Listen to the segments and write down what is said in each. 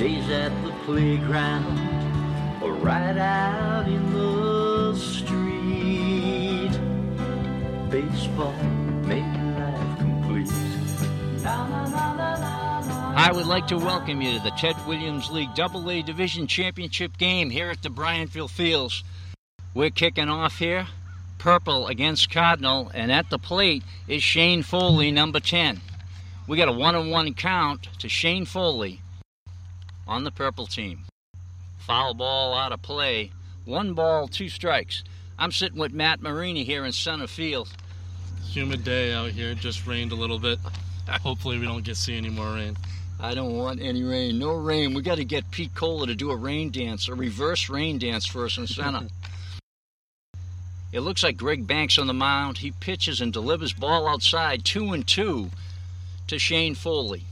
Days at the playground or right out in the street. Baseball made life complete. I would like to welcome you to the Ted Williams League Double A Division Championship game here at the Bryantville Fields. We're kicking off here. Purple against Cardinal, and at the plate is Shane Foley, number 10. We got a one on one count to Shane Foley on the purple team. Foul ball out of play. One ball, two strikes. I'm sitting with Matt Marini here in center field. Humid day out here, just rained a little bit. Hopefully, we don't get see any more rain. I don't want any rain. No rain. We got to get Pete Cola to do a rain dance, a reverse rain dance for us in center. it looks like Greg Banks on the mound. He pitches and delivers ball outside, two and two, to Shane Foley.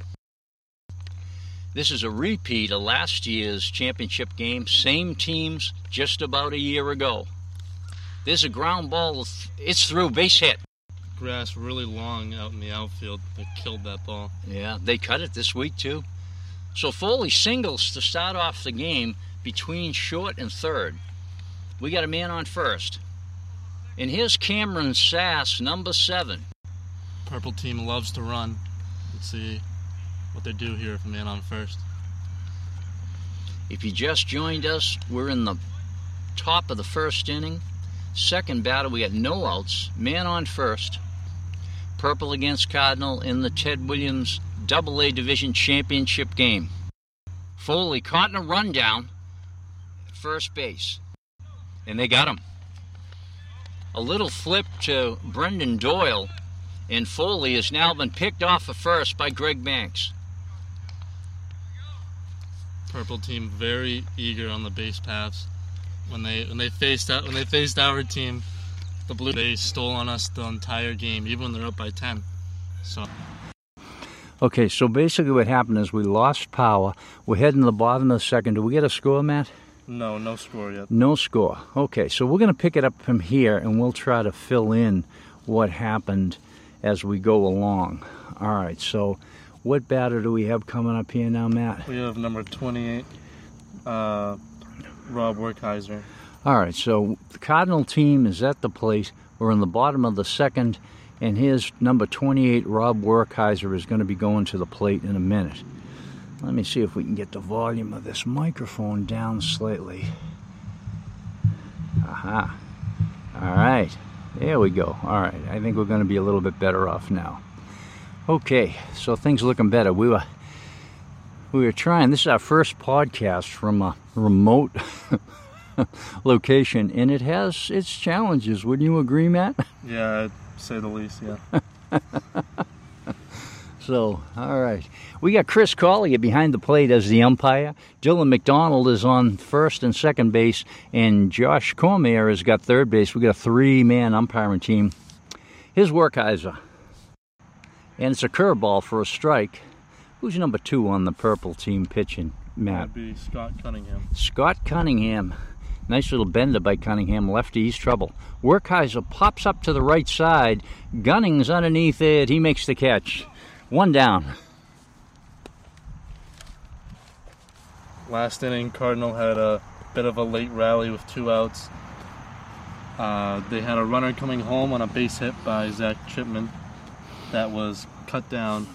This is a repeat of last year's championship game. Same teams just about a year ago. There's a ground ball. It's through base hit. Grass really long out in the outfield. They killed that ball. Yeah, they cut it this week too. So Foley singles to start off the game between short and third. We got a man on first. And here's Cameron Sass, number seven. Purple team loves to run. Let's see what they do here a man on first. If you just joined us, we're in the top of the first inning. Second batter, we got no outs. Man on first. Purple against Cardinal in the Ted Williams Double A Division Championship game. Foley caught in a rundown at first base, and they got him. A little flip to Brendan Doyle, and Foley has now been picked off of first by Greg Banks. Purple team very eager on the base paths. When they when they faced out when they faced our team, the blue they stole on us the entire game, even when they're up by ten. So Okay, so basically what happened is we lost power. We're heading to the bottom of the second. Do we get a score, Matt? no, no score yet. No score. Okay, so we're going to pick it up from here and we'll try to fill in what happened as we go along. All right, so what batter do we have coming up here now, Matt? We have number 28, uh, Rob Werkheiser. All right, so the Cardinal team is at the plate. We're in the bottom of the second, and his number 28, Rob Werkheiser, is going to be going to the plate in a minute. Let me see if we can get the volume of this microphone down slightly. Aha. All right. There we go. All right. I think we're going to be a little bit better off now. Okay. So things are looking better. We were we were trying. This is our first podcast from a remote location, and it has its challenges. Wouldn't you agree, Matt? Yeah, I'd say the least. Yeah. So, all right. We got Chris Collier behind the plate as the umpire. Dylan McDonald is on first and second base, and Josh Cormier has got third base. We got a three man umpiring team. His Werkheiser. And it's a curveball for a strike. Who's number two on the purple team pitching, Matt? That'd be Scott Cunningham. Scott Cunningham. Nice little bender by Cunningham. Lefty, he's trouble. Werkheiser pops up to the right side. Gunning's underneath it. He makes the catch. One down. Last inning, Cardinal had a bit of a late rally with two outs. Uh, they had a runner coming home on a base hit by Zach Chipman that was cut down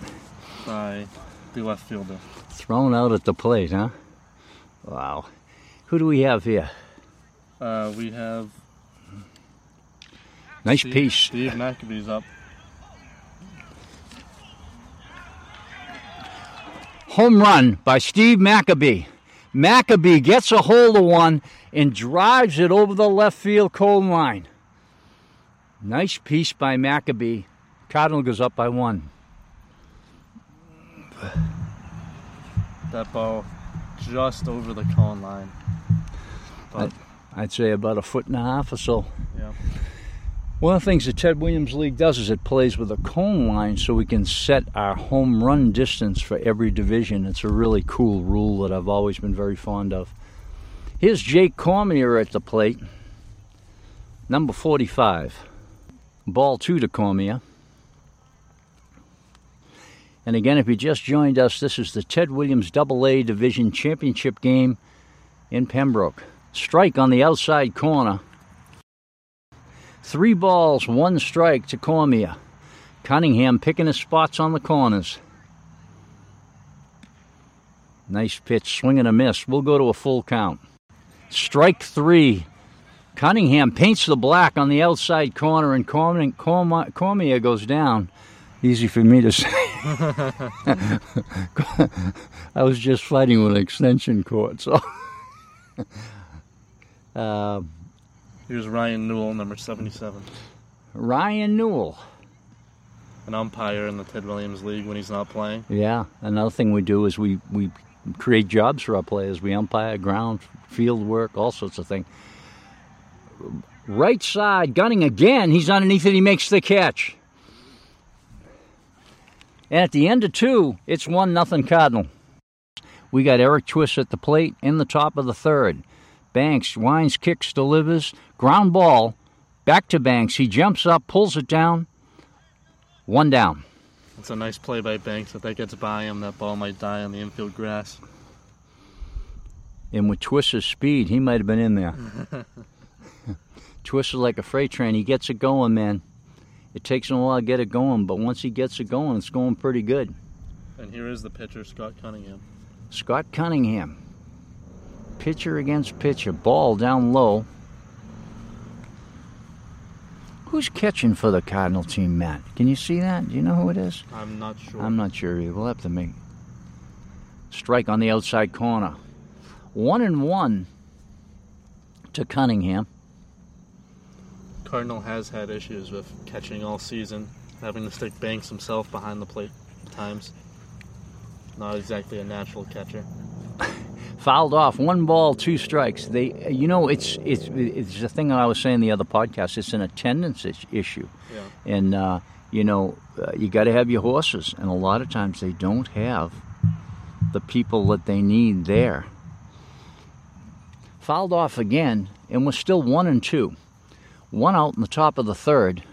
by the left fielder. Thrown out at the plate, huh? Wow. Who do we have here? Uh, we have Nice Steve, piece. Steve McAbee's up. Home run by Steve Maccabee. Maccabee gets a hold of one and drives it over the left field cone line. Nice piece by Maccabee. Cardinal goes up by one. That ball just over the cone line. But, I'd say about a foot and a half or so. yeah. One of the things the Ted Williams League does is it plays with a cone line so we can set our home run distance for every division. It's a really cool rule that I've always been very fond of. Here's Jake Cormier at the plate, number 45. Ball two to Cormier. And again, if you just joined us, this is the Ted Williams AA Division Championship game in Pembroke. Strike on the outside corner. Three balls, one strike to Cormier. Cunningham picking his spots on the corners. Nice pitch, swing and a miss. We'll go to a full count. Strike three. Cunningham paints the black on the outside corner, and Cormier goes down. Easy for me to say. I was just fighting with an extension cord, so. uh, Here's Ryan Newell, number 77. Ryan Newell. An umpire in the Ted Williams League when he's not playing. Yeah. Another thing we do is we, we create jobs for our players. We umpire ground, field work, all sorts of things. Right side, gunning again. He's underneath it. He makes the catch. And at the end of two, it's one nothing Cardinal. We got Eric Twist at the plate in the top of the third. Banks winds, kicks, delivers, ground ball, back to Banks. He jumps up, pulls it down. One down. It's a nice play by Banks. If that gets by him, that ball might die on the infield grass. And with Twist's speed, he might have been in there. Twist is like a freight train. He gets it going, man. It takes him a while to get it going, but once he gets it going, it's going pretty good. And here is the pitcher, Scott Cunningham. Scott Cunningham. Pitcher against pitcher. Ball down low. Who's catching for the Cardinal team, Matt? Can you see that? Do you know who it is? I'm not sure. I'm not sure either. We'll have to make strike on the outside corner. One and one to Cunningham. Cardinal has had issues with catching all season, having to stick Banks himself behind the plate at times. Not exactly a natural catcher. Fouled off, one ball, two strikes. They, you know, it's it's it's the thing that I was saying the other podcast. It's an attendance issue, yeah. and uh, you know, uh, you got to have your horses, and a lot of times they don't have the people that they need there fouled off again, and was still one and two. One out in the top of the third,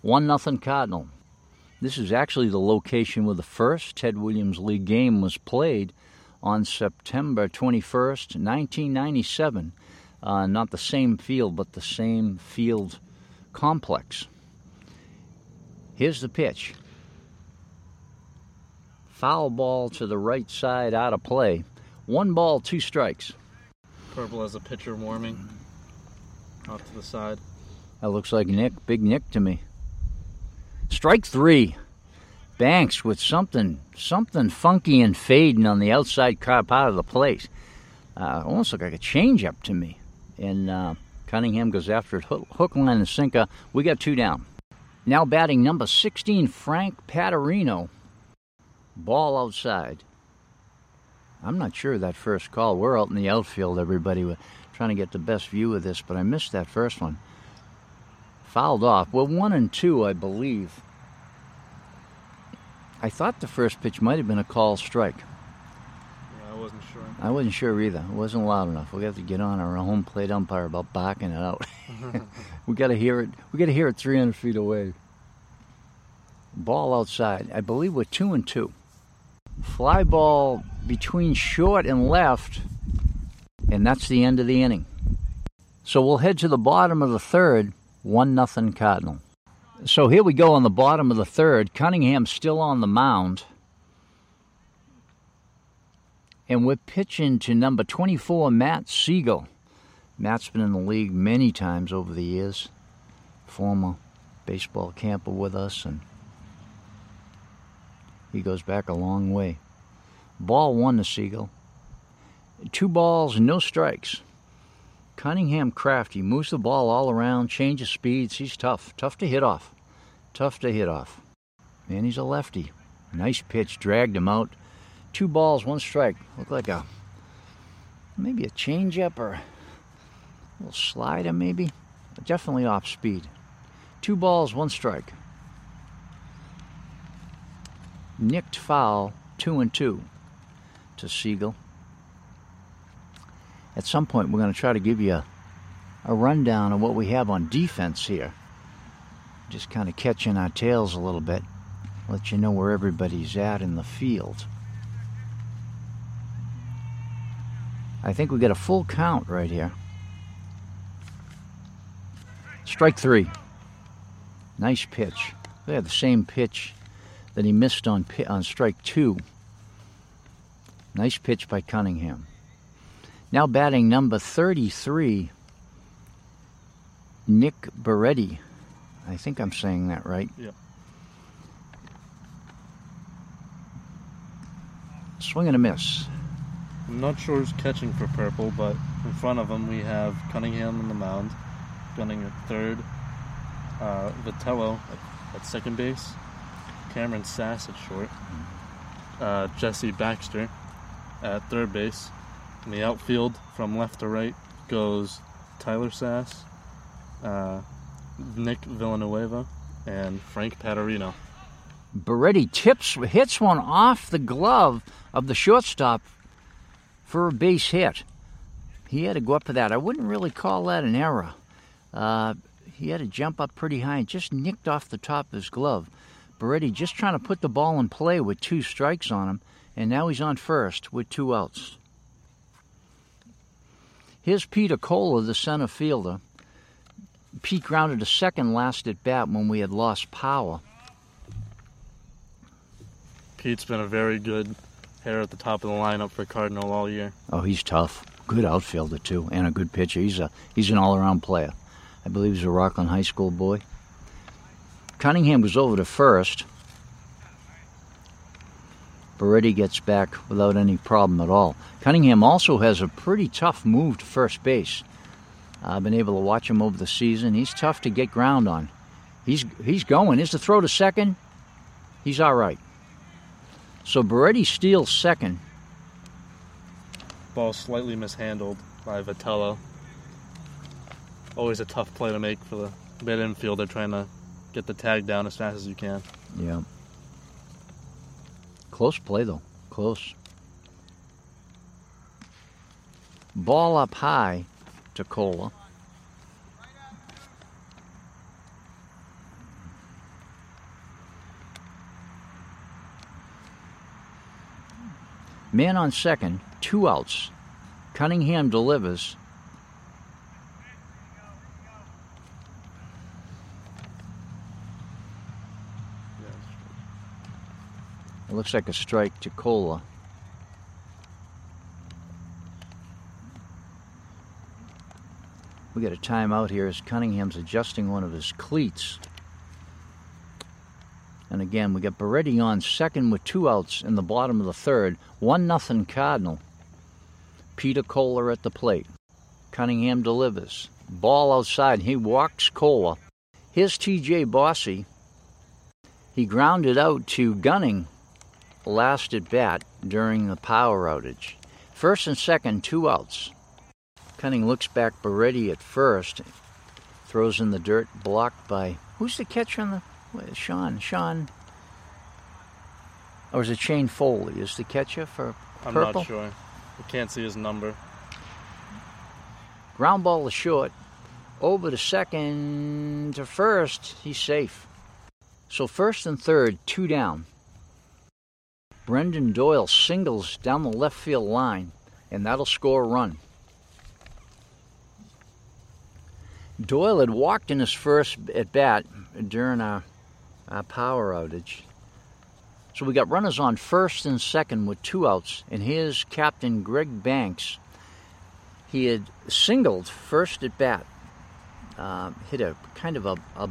one nothing Cardinal. This is actually the location where the first Ted Williams League game was played on September 21st, 1997. Uh, not the same field, but the same field complex. Here's the pitch. Foul ball to the right side out of play. One ball, two strikes. Purple as a pitcher warming off to the side. That looks like Nick, big Nick to me. Strike three. Banks with something, something funky and fading on the outside car part of the place. Uh, almost looked like a changeup to me. And uh, Cunningham goes after it, hook, hook, line, and sinker. We got two down. Now batting number 16, Frank Paterino. Ball outside. I'm not sure that first call. We're out in the outfield, everybody, We're trying to get the best view of this, but I missed that first one. Fouled off. Well, one and two, I believe. I thought the first pitch might have been a call strike. Yeah, I wasn't sure. I wasn't sure either. It wasn't loud enough. We have to get on our home plate umpire about backing it out. we got to hear it. We got to hear it 300 feet away. Ball outside. I believe we're two and two. Fly ball between short and left, and that's the end of the inning. So we'll head to the bottom of the third, one nothing Cardinal. So here we go on the bottom of the third. Cunningham still on the mound. And we're pitching to number 24, Matt Siegel. Matt's been in the league many times over the years. Former baseball camper with us, and he goes back a long way. Ball one to Siegel. Two balls, no strikes. Cunningham crafty moves the ball all around, changes speeds. He's tough, tough to hit off, tough to hit off. And he's a lefty. Nice pitch, dragged him out. Two balls, one strike. Looked like a maybe a changeup or a little slider, maybe. But definitely off speed. Two balls, one strike nicked foul, two and two to Siegel. At some point, we're going to try to give you a, a rundown of what we have on defense here. Just kind of catching our tails a little bit. Let you know where everybody's at in the field. I think we got a full count right here. Strike three. Nice pitch. They had the same pitch that he missed on on strike two. Nice pitch by Cunningham. Now batting number 33, Nick Beretti. I think I'm saying that right. Yep. Swing and a miss. I'm not sure who's catching for purple, but in front of him we have Cunningham on the mound, gunning at third, uh, Vitello at, at second base, Cameron Sass at short, uh, Jesse Baxter at third base. In the outfield, from left to right, goes Tyler Sass, uh, Nick Villanueva, and Frank Paterino. Beretti tips hits one off the glove of the shortstop for a base hit. He had to go up for that. I wouldn't really call that an error. Uh, he had to jump up pretty high and just nicked off the top of his glove. Beretti just trying to put the ball in play with two strikes on him, and now he's on first with two outs. Here's Peter Kohler, the center fielder. Pete grounded a second last at bat when we had lost power. Pete's been a very good hitter at the top of the lineup for Cardinal all year. Oh, he's tough. Good outfielder too, and a good pitcher. He's a he's an all-around player. I believe he's a Rockland High School boy. Cunningham was over to first. Beretti gets back without any problem at all. Cunningham also has a pretty tough move to first base. I've been able to watch him over the season. He's tough to get ground on. He's he's going. Is the throw to second? He's all right. So Beretti steals second. Ball slightly mishandled by Vitello. Always a tough play to make for the mid infielder trying to get the tag down as fast as you can. Yeah. Close play though. Close. Ball up high to Cola. Man on second, two outs. Cunningham delivers. It looks like a strike to Cola. We got a time out here as Cunningham's adjusting one of his cleats. And again, we got Beretti on second with two outs in the bottom of the third. One nothing Cardinal. Peter Kohler at the plate. Cunningham delivers. Ball outside. He walks Kohler. Here's TJ Bossy. He grounded out to Gunning last at bat during the power outage. First and second, two outs. Cunning looks back Beretti at first, throws in the dirt, blocked by who's the catcher on the Sean, Sean, or is it Shane Foley? Is the catcher for I'm not sure. I can't see his number. Ground ball is short, over to second to first. He's safe. So first and third, two down. Brendan Doyle singles down the left field line, and that'll score a run. Doyle had walked in his first at bat during our, our power outage. So we got runners on first and second with two outs, and here's Captain Greg Banks. He had singled first at bat, uh, hit a kind of a, a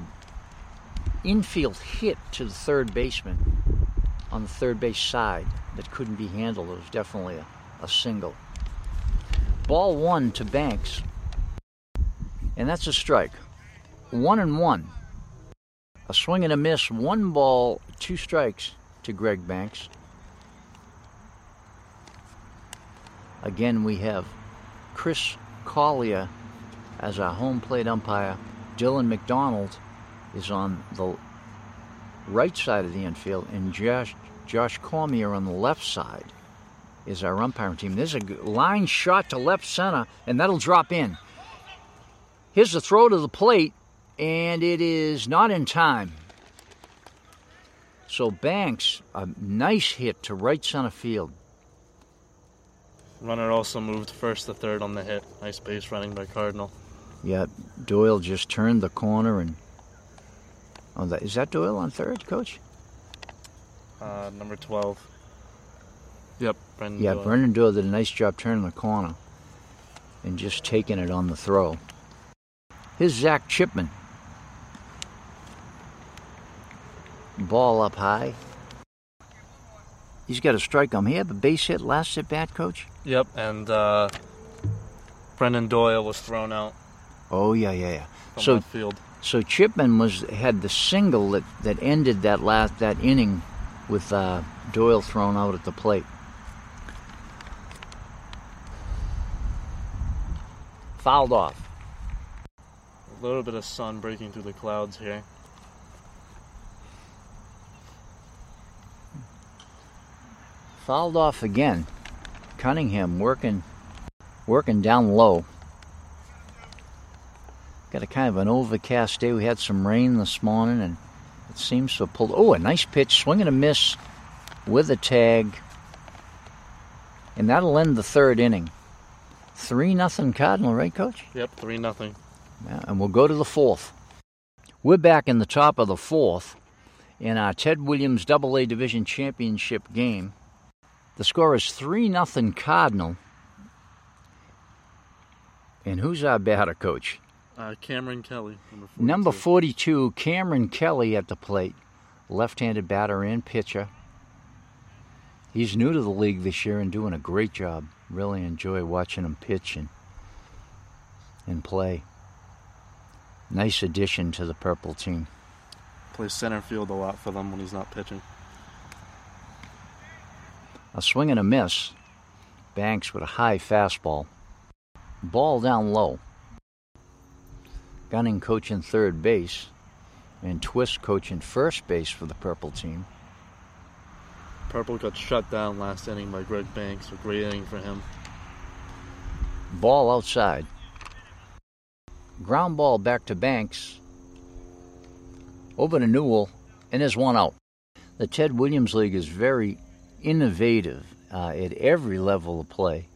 infield hit to the third baseman on the third base side that couldn't be handled. It was definitely a, a single. Ball one to Banks, and that's a strike. One and one. A swing and a miss, one ball, two strikes to Greg Banks. Again, we have Chris Collier as our home plate umpire. Dylan McDonald is on the right side of the infield, and Josh, Josh Cormier on the left side is our umpiring team. There's a line shot to left center, and that'll drop in. Here's the throw to the plate, and it is not in time. So Banks, a nice hit to right center field. Runner also moved first to third on the hit. Nice base running by Cardinal. Yeah, Doyle just turned the corner and. Oh, that, is that Doyle on third, Coach? Uh, number 12. Yep, Brendan Yeah, Doyle. Brendan Doyle did a nice job turning the corner and just taking it on the throw. Here's Zach Chipman. Ball up high. He's got a strike on him. He had a base hit last at bat, Coach? Yep, and uh, Brendan Doyle was thrown out Oh yeah, yeah, yeah. from So left field. So Chipman was had the single that, that ended that last that inning with uh, Doyle thrown out at the plate. Fouled off. A little bit of sun breaking through the clouds here. Fouled off again. Cunningham working working down low. Got a kind of an overcast day. We had some rain this morning and it seems to have pulled oh a nice pitch, swing and a miss with a tag. And that'll end the third inning. Three nothing Cardinal, right, Coach? Yep, 3 nothing. Yeah, and we'll go to the fourth. We're back in the top of the fourth in our Ted Williams Double A Division Championship game. The score is 3 nothing Cardinal. And who's our batter coach? Uh, Cameron Kelly, number 42. Number 42, Cameron Kelly at the plate. Left handed batter and pitcher. He's new to the league this year and doing a great job. Really enjoy watching him pitch and, and play. Nice addition to the purple team. Plays center field a lot for them when he's not pitching. A swing and a miss. Banks with a high fastball. Ball down low. Gunning coaching third base. And Twist coaching first base for the purple team. Purple got shut down last inning by Greg Banks. A great inning for him. Ball outside. Ground ball back to Banks. Over to Newell, and there's one out. The Ted Williams League is very innovative uh, at every level of play,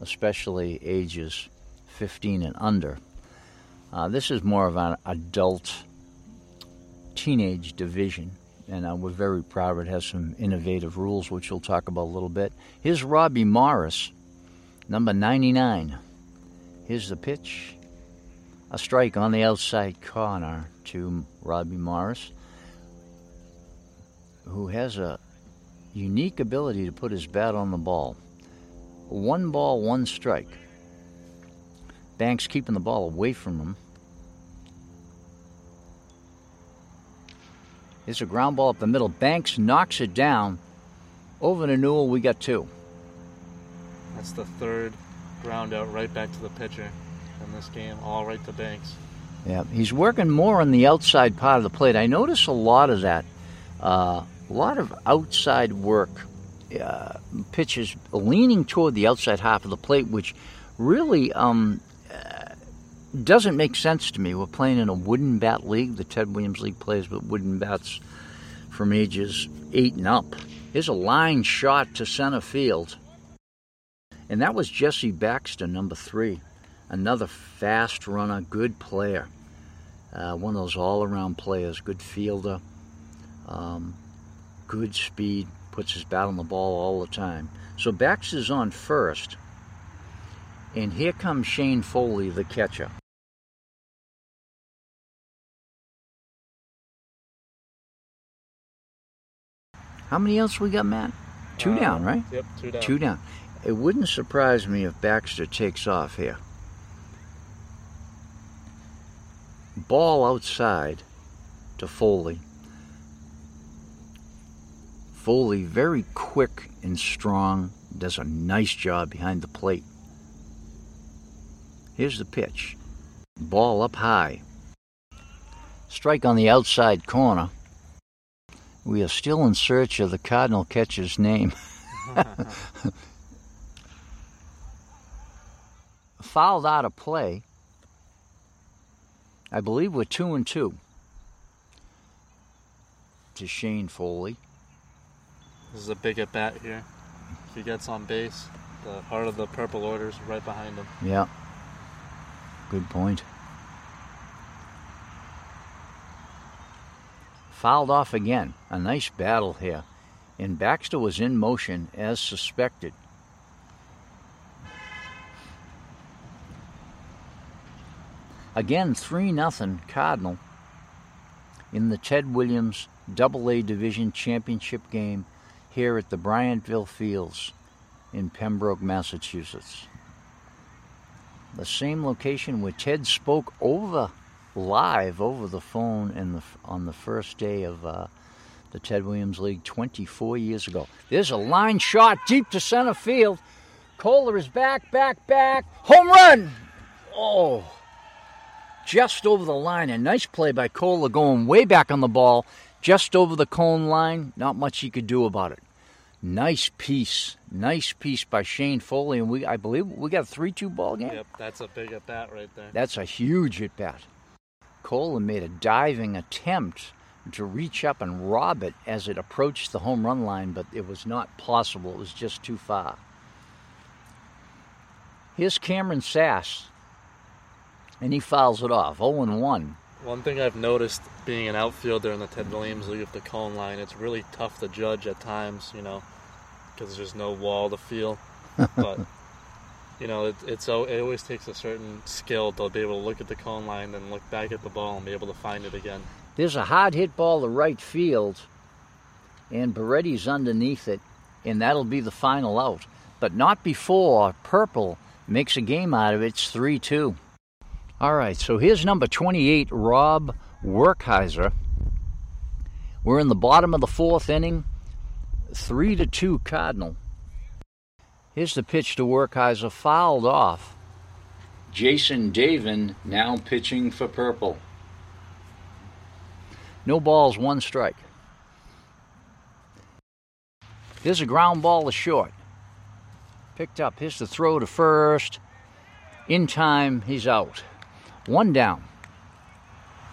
especially ages 15 and under. Uh, this is more of an adult teenage division, and uh, we're very proud of it has some innovative rules, which we'll talk about a little bit. Here's Robbie Morris, number 99. Here's the pitch. A strike on the outside corner to Robbie Morris, who has a unique ability to put his bat on the ball. One ball, one strike. Banks keeping the ball away from him. It's a ground ball up the middle. Banks knocks it down. Over to Newell, we got two. That's the third ground out right back to the pitcher in this game, all right to Banks. Yeah, he's working more on the outside part of the plate. I notice a lot of that. Uh, a lot of outside work. Uh, pitches leaning toward the outside half of the plate, which really um, doesn't make sense to me. We're playing in a wooden bat league. The Ted Williams League plays with wooden bats from ages eight and up. Here's a line shot to center field. And that was Jesse Baxter, number three. Another fast runner, good player. Uh, one of those all around players, good fielder, um, good speed, puts his bat on the ball all the time. So Baxter's on first. And here comes Shane Foley, the catcher. How many else we got, Matt? Two Uh, down, right? Yep, two down. Two down. It wouldn't surprise me if Baxter takes off here. Ball outside to Foley. Foley, very quick and strong, does a nice job behind the plate. Here's the pitch. Ball up high. Strike on the outside corner. We are still in search of the Cardinal catcher's name. Fouled out of play. I believe we're two and two. to Shane Foley. This is a big at bat here. If he gets on base, the heart of the purple orders right behind him. Yeah. Good point. Fouled off again. A nice battle here. And Baxter was in motion as suspected. Again, 3 0 Cardinal in the Ted Williams Double A Division Championship game here at the Bryantville Fields in Pembroke, Massachusetts. The same location where Ted spoke over live over the phone in the, on the first day of uh, the Ted Williams League 24 years ago. There's a line shot deep to center field. Kohler is back, back, back. Home run! Oh, just over the line. A nice play by Kohler going way back on the ball, just over the cone line. Not much he could do about it. Nice piece, nice piece by Shane Foley, and we I believe we got a three-two ball game. Yep, that's a big at bat right there. That's a huge at bat. Kohler made a diving attempt to reach up and rob it as it approached the home run line, but it was not possible. It was just too far. Here's Cameron Sass, and he fouls it off. 0 1. One thing I've noticed being an outfielder in the Ted Williams League of the cone line, it's really tough to judge at times, you know, because there's no wall to feel. But you know, it, it's it always takes a certain skill to be able to look at the cone line and look back at the ball and be able to find it again. There's a hard hit ball to right field, and Beretti's underneath it, and that'll be the final out. But not before Purple makes a game out of it. It's 3 2. All right, so here's number 28, Rob Werkheiser. We're in the bottom of the fourth inning, 3 to 2 Cardinal. Here's the pitch to Werkheiser, fouled off. Jason Davin now pitching for Purple. No balls, one strike. Here's a ground ball to short. Picked up. Here's the throw to first. In time, he's out. One down.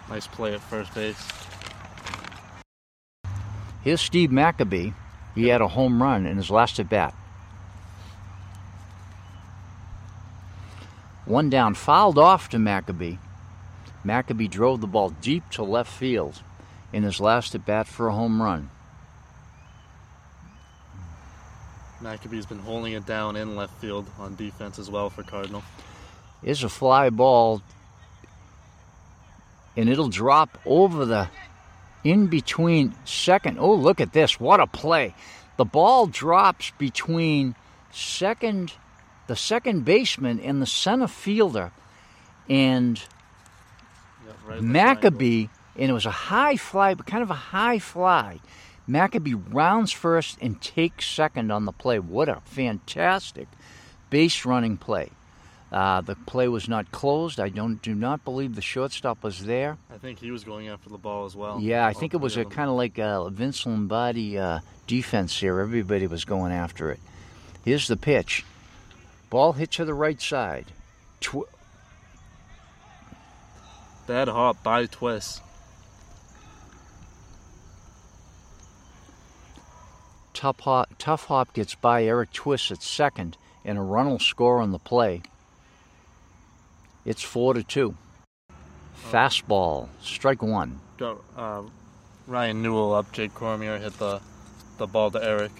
Nice play at first base. Here's Steve Maccabee. He had a home run in his last at bat. One down, fouled off to Maccabee. Maccabee drove the ball deep to left field in his last at bat for a home run. Maccabee's been holding it down in left field on defense as well for Cardinal. Is a fly ball, and it'll drop over the in between second. Oh, look at this! What a play! The ball drops between second, the second baseman and the center fielder, and Yep, right Maccabee, and it was a high fly, but kind of a high fly. Maccabee rounds first and takes second on the play. What a fantastic base running play. Uh, the play was not closed. I don't do not believe the shortstop was there. I think he was going after the ball as well. Yeah, I think it was a kind of like a Vince Lombardi uh, defense here. Everybody was going after it. Here's the pitch. Ball hit to the right side. Tw- bad hop by Twist. Tough hop, tough hop gets by Eric Twist at second, and a run will score on the play. It's four to two. Fastball, strike one. Uh, Ryan Newell up. Jake Cormier hit the the ball to Eric.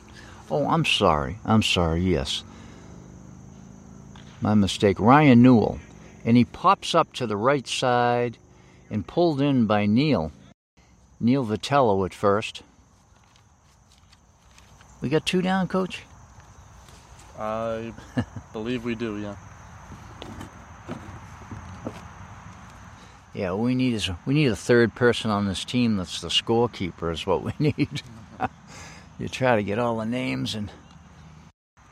Oh, I'm sorry. I'm sorry. Yes, my mistake. Ryan Newell, and he pops up to the right side, and pulled in by Neil. Neil Vitello at first. We got two down, Coach. I believe we do. Yeah. Yeah, we need is we need a third person on this team that's the scorekeeper is what we need. you try to get all the names and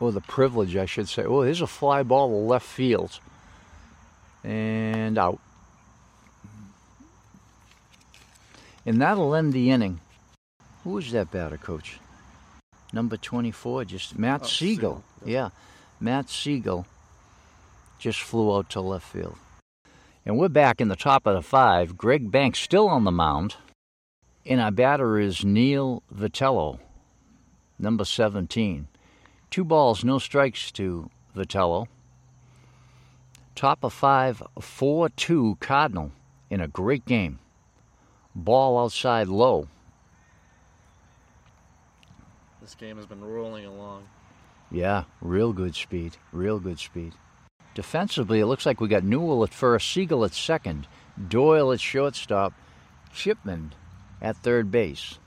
or the privilege, I should say. Oh, there's a fly ball to left field and out, and that'll end the inning. Who was that batter, Coach? Number twenty-four, just Matt Oh, Siegel. Siegel, Yeah, Matt Siegel just flew out to left field. And we're back in the top of the five. Greg Banks still on the mound. And our batter is Neil Vitello, number 17. Two balls, no strikes to Vitello. Top of five, 4 2 Cardinal in a great game. Ball outside low. This game has been rolling along. Yeah, real good speed. Real good speed. Defensively, it looks like we got Newell at first, Siegel at second, Doyle at shortstop, Chipman at third base.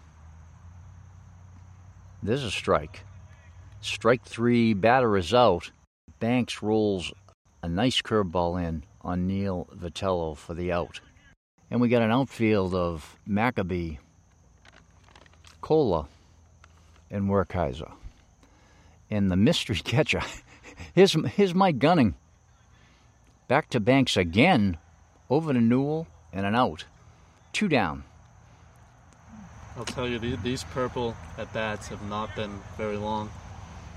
There's a strike. Strike three, batter is out. Banks rolls a nice curveball in on Neil Vitello for the out. And we got an outfield of Maccabee, Cola, and Werkheiser. And the mystery catcher, here's, here's Mike Gunning. Back to Banks again, over to Newell, and an out. Two down. I'll tell you, these purple at bats have not been very long.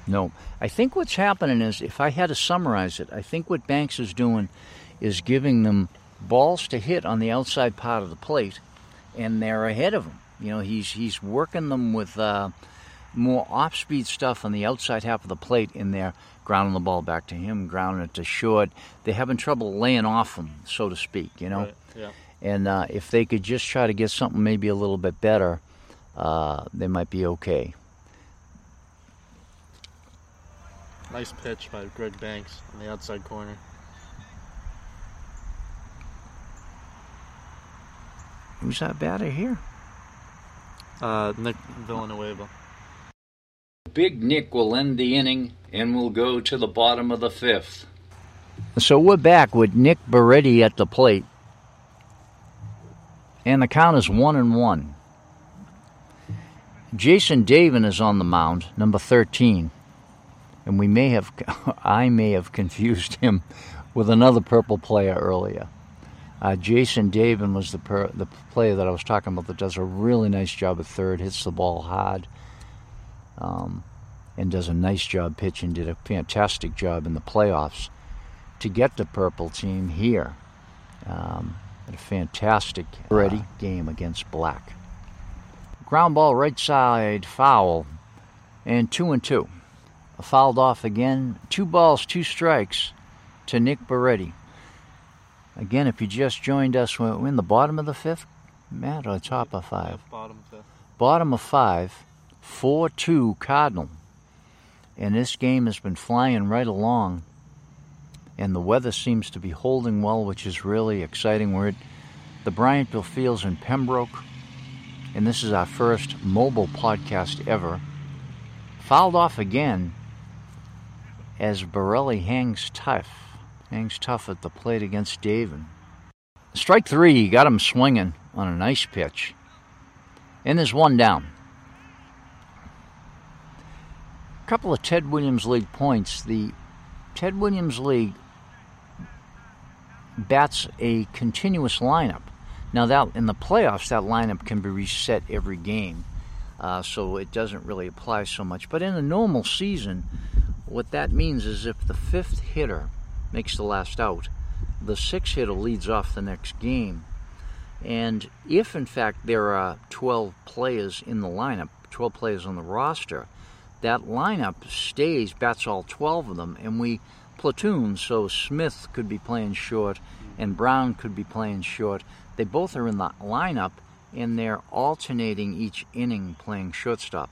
No. I think what's happening is, if I had to summarize it, I think what Banks is doing is giving them balls to hit on the outside part of the plate, and they're ahead of him. You know, he's he's working them with uh, more off-speed stuff on the outside half of the plate, and they're grounding the ball back to him, grounding it to short. They're having trouble laying off him, so to speak. You know, right. yeah. And uh, if they could just try to get something maybe a little bit better, uh, they might be okay. Nice pitch by Greg Banks on the outside corner. Who's that batter here? Uh, Nick Villanueva. Big Nick will end the inning and we'll go to the bottom of the fifth. So we're back with Nick Beretti at the plate. And the count is one and one. Jason Davin is on the mound, number 13. And we may have, I may have confused him with another purple player earlier. Uh, Jason Davin was the per, the player that I was talking about that does a really nice job at third, hits the ball hard, um, and does a nice job pitching. Did a fantastic job in the playoffs to get the purple team here. Um, a fantastic ready game against black. Ground ball right side foul, and two and two. Fouled off again. Two balls, two strikes to Nick Beretti. Again, if you just joined us, we're in the bottom of the fifth, Matt, or top of five? Bottom fifth. Bottom of five, 4 2 Cardinal. And this game has been flying right along. And the weather seems to be holding well, which is really exciting. We're at the Bryantville Fields in Pembroke. And this is our first mobile podcast ever. Fouled off again as Borelli hangs tough. Hangs tough at the plate against Davin. Strike three, he got him swinging on a nice pitch. And there's one down. A couple of Ted Williams League points. The Ted Williams League bats a continuous lineup. Now that in the playoffs, that lineup can be reset every game, uh, so it doesn't really apply so much. But in a normal season, what that means is if the fifth hitter makes the last out. The sixth hitter leads off the next game. And if, in fact, there are 12 players in the lineup, 12 players on the roster, that lineup stays, bats all 12 of them, and we platoon. So Smith could be playing short and Brown could be playing short. They both are in the lineup and they're alternating each inning playing shortstop.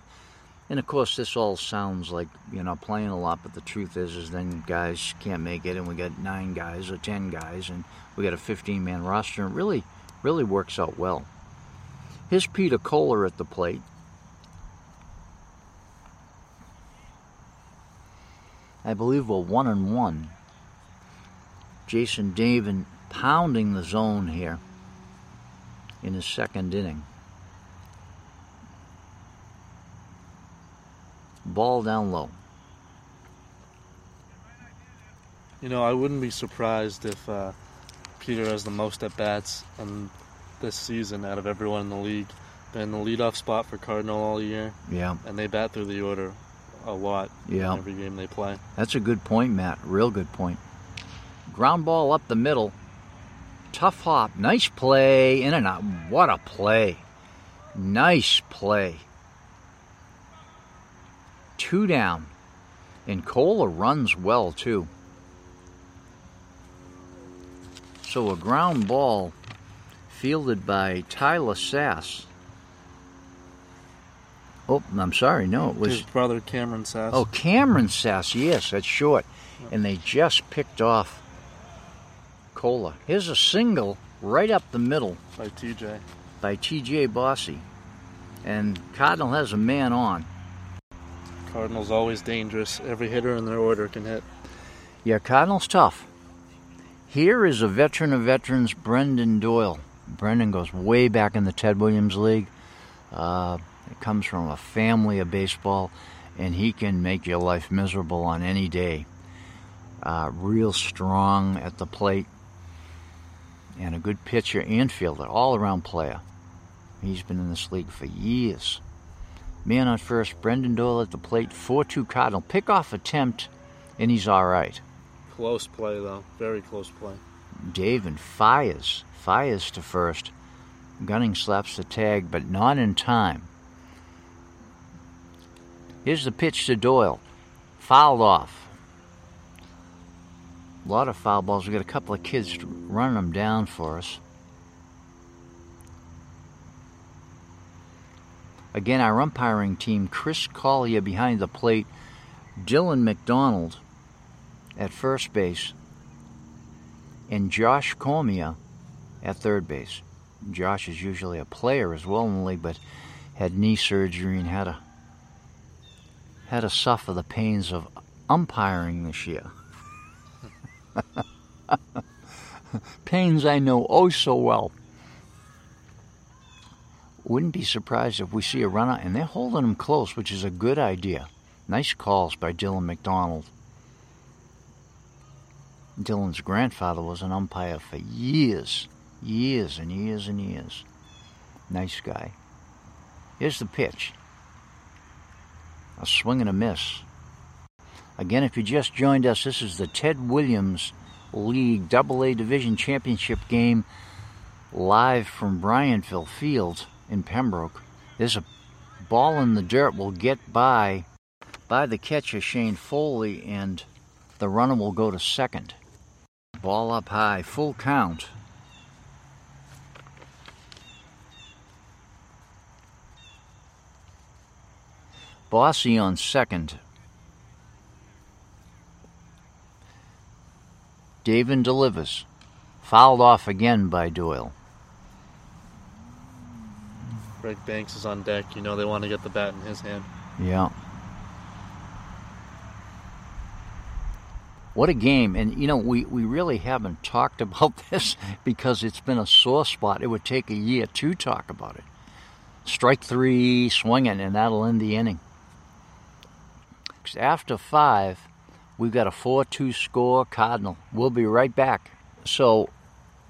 And of course, this all sounds like you know playing a lot, but the truth is, is then guys can't make it, and we got nine guys or ten guys, and we got a 15-man roster, and it really, really works out well. Here's Peter Kohler at the plate. I believe we're one and one. Jason Davin pounding the zone here in his second inning. Ball down low. You know, I wouldn't be surprised if uh, Peter has the most at bats in this season out of everyone in the league. Been in the leadoff spot for Cardinal all year. Yeah. And they bat through the order a lot yeah. every game they play. That's a good point, Matt. Real good point. Ground ball up the middle. Tough hop. Nice play. In and out. What a play. Nice play. Two down. And Cola runs well, too. So a ground ball fielded by Tyler Sass. Oh, I'm sorry. No, it was His brother Cameron Sass. Oh, Cameron Sass, yes, that's short. And they just picked off Cola. Here's a single right up the middle by TJ. by TJ Bossy. And Cardinal has a man on. Cardinals always dangerous. Every hitter in their order can hit. Yeah, Cardinal's tough. Here is a veteran of veterans, Brendan Doyle. Brendan goes way back in the Ted Williams League. Uh, it comes from a family of baseball, and he can make your life miserable on any day. Uh, real strong at the plate, and a good pitcher and fielder, all around player. He's been in this league for years. Man on first, Brendan Doyle at the plate, 4 2 Cardinal. Pickoff attempt, and he's all right. Close play though. Very close play. Davin fires, fires to first. Gunning slaps the tag, but not in time. Here's the pitch to Doyle. Fouled off. A lot of foul balls. We got a couple of kids running them down for us. Again, our umpiring team, Chris Collier behind the plate, Dylan McDonald at first base, and Josh Cormier at third base. Josh is usually a player as well in the league, but had knee surgery and had to had to suffer the pains of umpiring this year. pains I know oh so well. Wouldn't be surprised if we see a runner and they're holding him close, which is a good idea. Nice calls by Dylan McDonald. Dylan's grandfather was an umpire for years, years and years and years. Nice guy. Here's the pitch. A swing and a miss. Again, if you just joined us, this is the Ted Williams League AA Division Championship game live from Bryanville Field in Pembroke. There's a ball in the dirt will get by by the catcher Shane Foley and the runner will go to second. Ball up high, full count. Bossy on second. Davin delivers. Fouled off again by Doyle. Greg Banks is on deck. You know they want to get the bat in his hand. Yeah. What a game. And, you know, we, we really haven't talked about this because it's been a sore spot. It would take a year to talk about it. Strike three, swinging, and that'll end the inning. after five, we've got a 4 2 score, Cardinal. We'll be right back. So,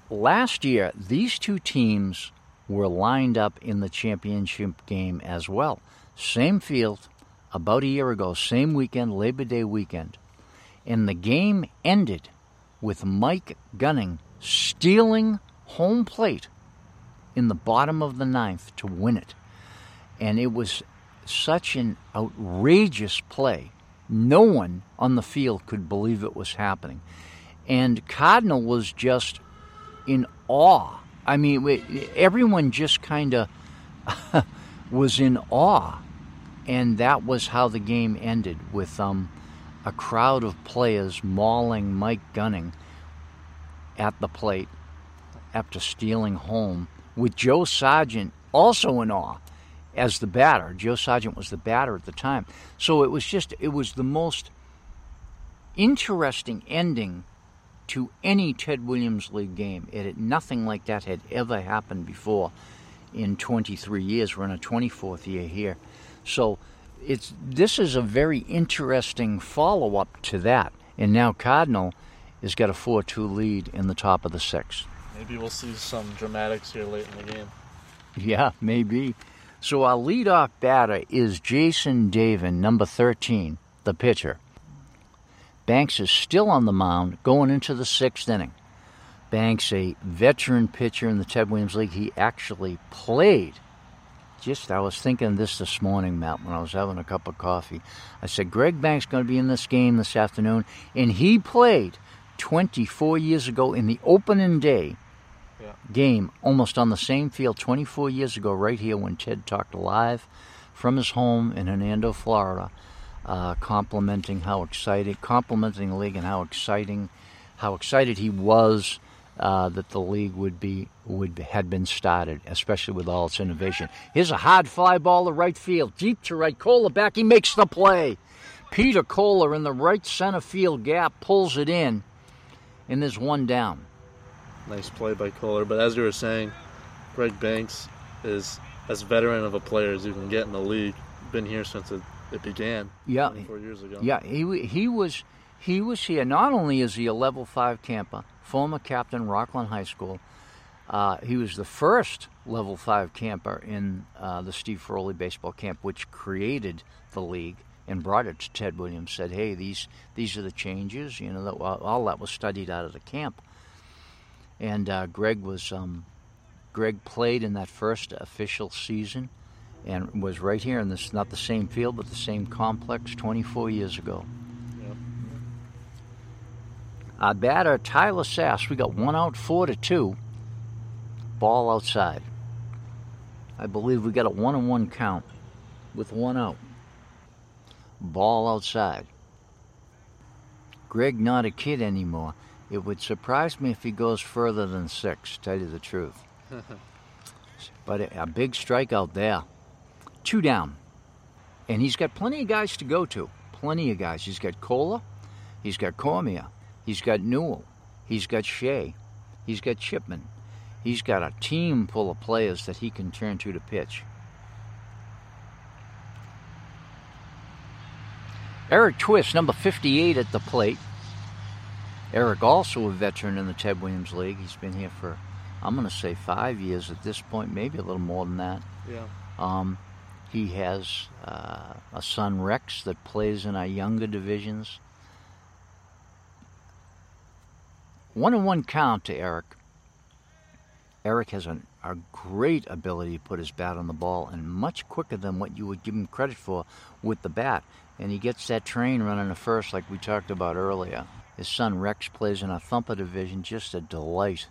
last year, these two teams were lined up in the championship game as well. Same field, about a year ago, same weekend, Labor Day weekend. And the game ended with Mike Gunning stealing home plate in the bottom of the ninth to win it. And it was such an outrageous play. No one on the field could believe it was happening. And Cardinal was just in awe. I mean, everyone just kind of was in awe. And that was how the game ended with um, a crowd of players mauling Mike Gunning at the plate after stealing home, with Joe Sargent also in awe as the batter. Joe Sargent was the batter at the time. So it was just, it was the most interesting ending to any Ted Williams League game. It had, nothing like that had ever happened before in 23 years. We're in a 24th year here. So it's this is a very interesting follow up to that. And now Cardinal has got a 4 2 lead in the top of the sixth. Maybe we'll see some dramatics here late in the game. Yeah, maybe. So our leadoff batter is Jason Davin, number 13, the pitcher. Banks is still on the mound going into the sixth inning. Banks, a veteran pitcher in the Ted Williams League, he actually played just I was thinking this this morning, Matt, when I was having a cup of coffee. I said Greg Banks going to be in this game this afternoon, and he played 24 years ago in the opening day Yeah. game, almost on the same field 24 years ago, right here when Ted talked live from his home in Hernando, Florida, uh, complimenting how excited, complimenting the league and how exciting, how excited he was uh, that the league would be would had been started, especially with all its innovation. Here's a hard fly ball to right field, deep to right. Kohler back, he makes the play. Peter Kohler in the right center field gap pulls it in, and there's one down. Nice play by Kohler. But as you were saying, Greg Banks is as veteran of a player as you can get in the league. Been here since it, it began Yeah, 24 years ago. Yeah, he he was he was here. Not only is he a level five camper, former captain Rockland High School. Uh, he was the first level five camper in uh, the Steve Ferroli baseball camp, which created the league and brought it to Ted Williams. Said, "Hey, these these are the changes." You know, that, all all that was studied out of the camp. And uh, Greg was um, Greg played in that first official season and was right here in this not the same field but the same complex 24 years ago. Yep. Our batter Tyler Sass, we got one out, four to two. Ball outside. I believe we got a one and one count with one out. Ball outside. Greg not a kid anymore. It would surprise me if he goes further than six, tell you the truth. but a, a big strikeout there. Two down. And he's got plenty of guys to go to. Plenty of guys. He's got Cola, he's got Cormier, he's got Newell, he's got Shea, he's got Chipman. He's got a team full of players that he can turn to to pitch. Eric Twist, number 58 at the plate. Eric, also a veteran in the Ted Williams League. He's been here for, I'm going to say, five years at this point, maybe a little more than that. Yeah. Um, he has uh, a son, Rex, that plays in our younger divisions. One and one count to Eric. Eric has an, a great ability to put his bat on the ball and much quicker than what you would give him credit for with the bat. And he gets that train running to first, like we talked about earlier. His son Rex plays in a thumper division, just a delight.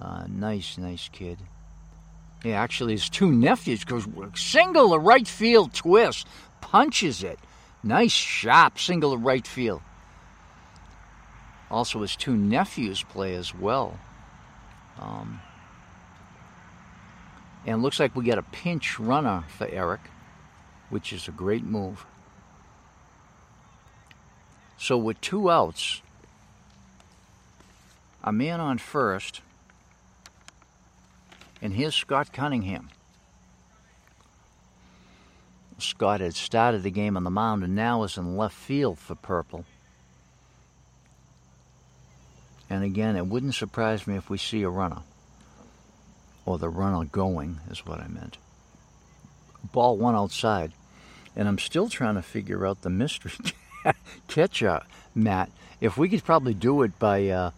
Uh, nice, nice kid. Actually, his two nephews goes single to right field twist, punches it. Nice shot, single to right field. Also, his two nephews play as well. Um, and looks like we got a pinch runner for Eric, which is a great move. So with two outs, a man on first, and here's Scott Cunningham. Scott had started the game on the mound and now is in left field for Purple. And again, it wouldn't surprise me if we see a runner. Or the runner going, is what I meant. Ball one outside. And I'm still trying to figure out the mystery catch up, Matt. If we could probably do it by, uh,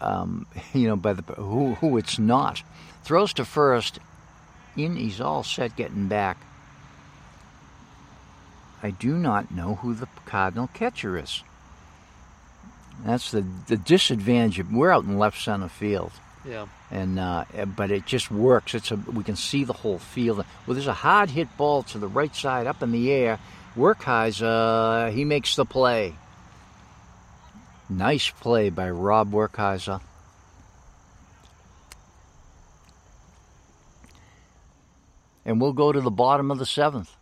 um, you know, by the who who it's not. Throws to first. In he's all set, getting back. I do not know who the Cardinal catcher is. That's the the disadvantage. of- We're out in left center field Yeah. and uh, but it just works. It's a we can see the whole field. Well, there's a hard hit ball to the right side, up in the air. Werkheiser, he makes the play. Nice play by Rob Werkheiser. And we'll go to the bottom of the seventh.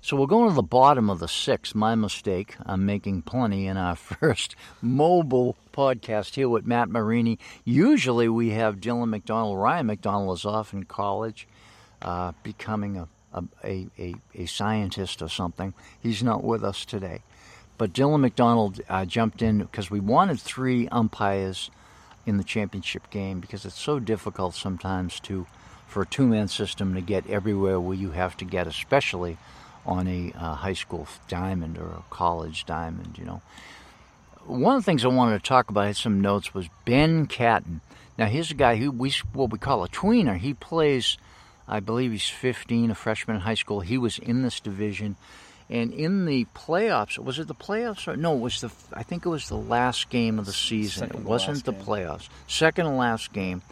So we're going to the bottom of the sixth. My mistake. I'm making plenty in our first mobile podcast here with Matt Marini. Usually we have Dylan McDonald. Ryan McDonald is off in college, uh, becoming a, a, a, a, a scientist or something. He's not with us today. But Dylan McDonald uh, jumped in because we wanted three umpires in the championship game because it's so difficult sometimes to for a two-man system to get everywhere where you have to get, especially on a uh, high school diamond or a college diamond. You know, one of the things I wanted to talk about, I had some notes, was Ben Catton. Now here's a guy who we what we call a tweener. He plays, I believe he's 15, a freshman in high school. He was in this division, and in the playoffs, was it the playoffs or no? It was the I think it was the last game of the season. Second it wasn't the game. playoffs. Second to last game.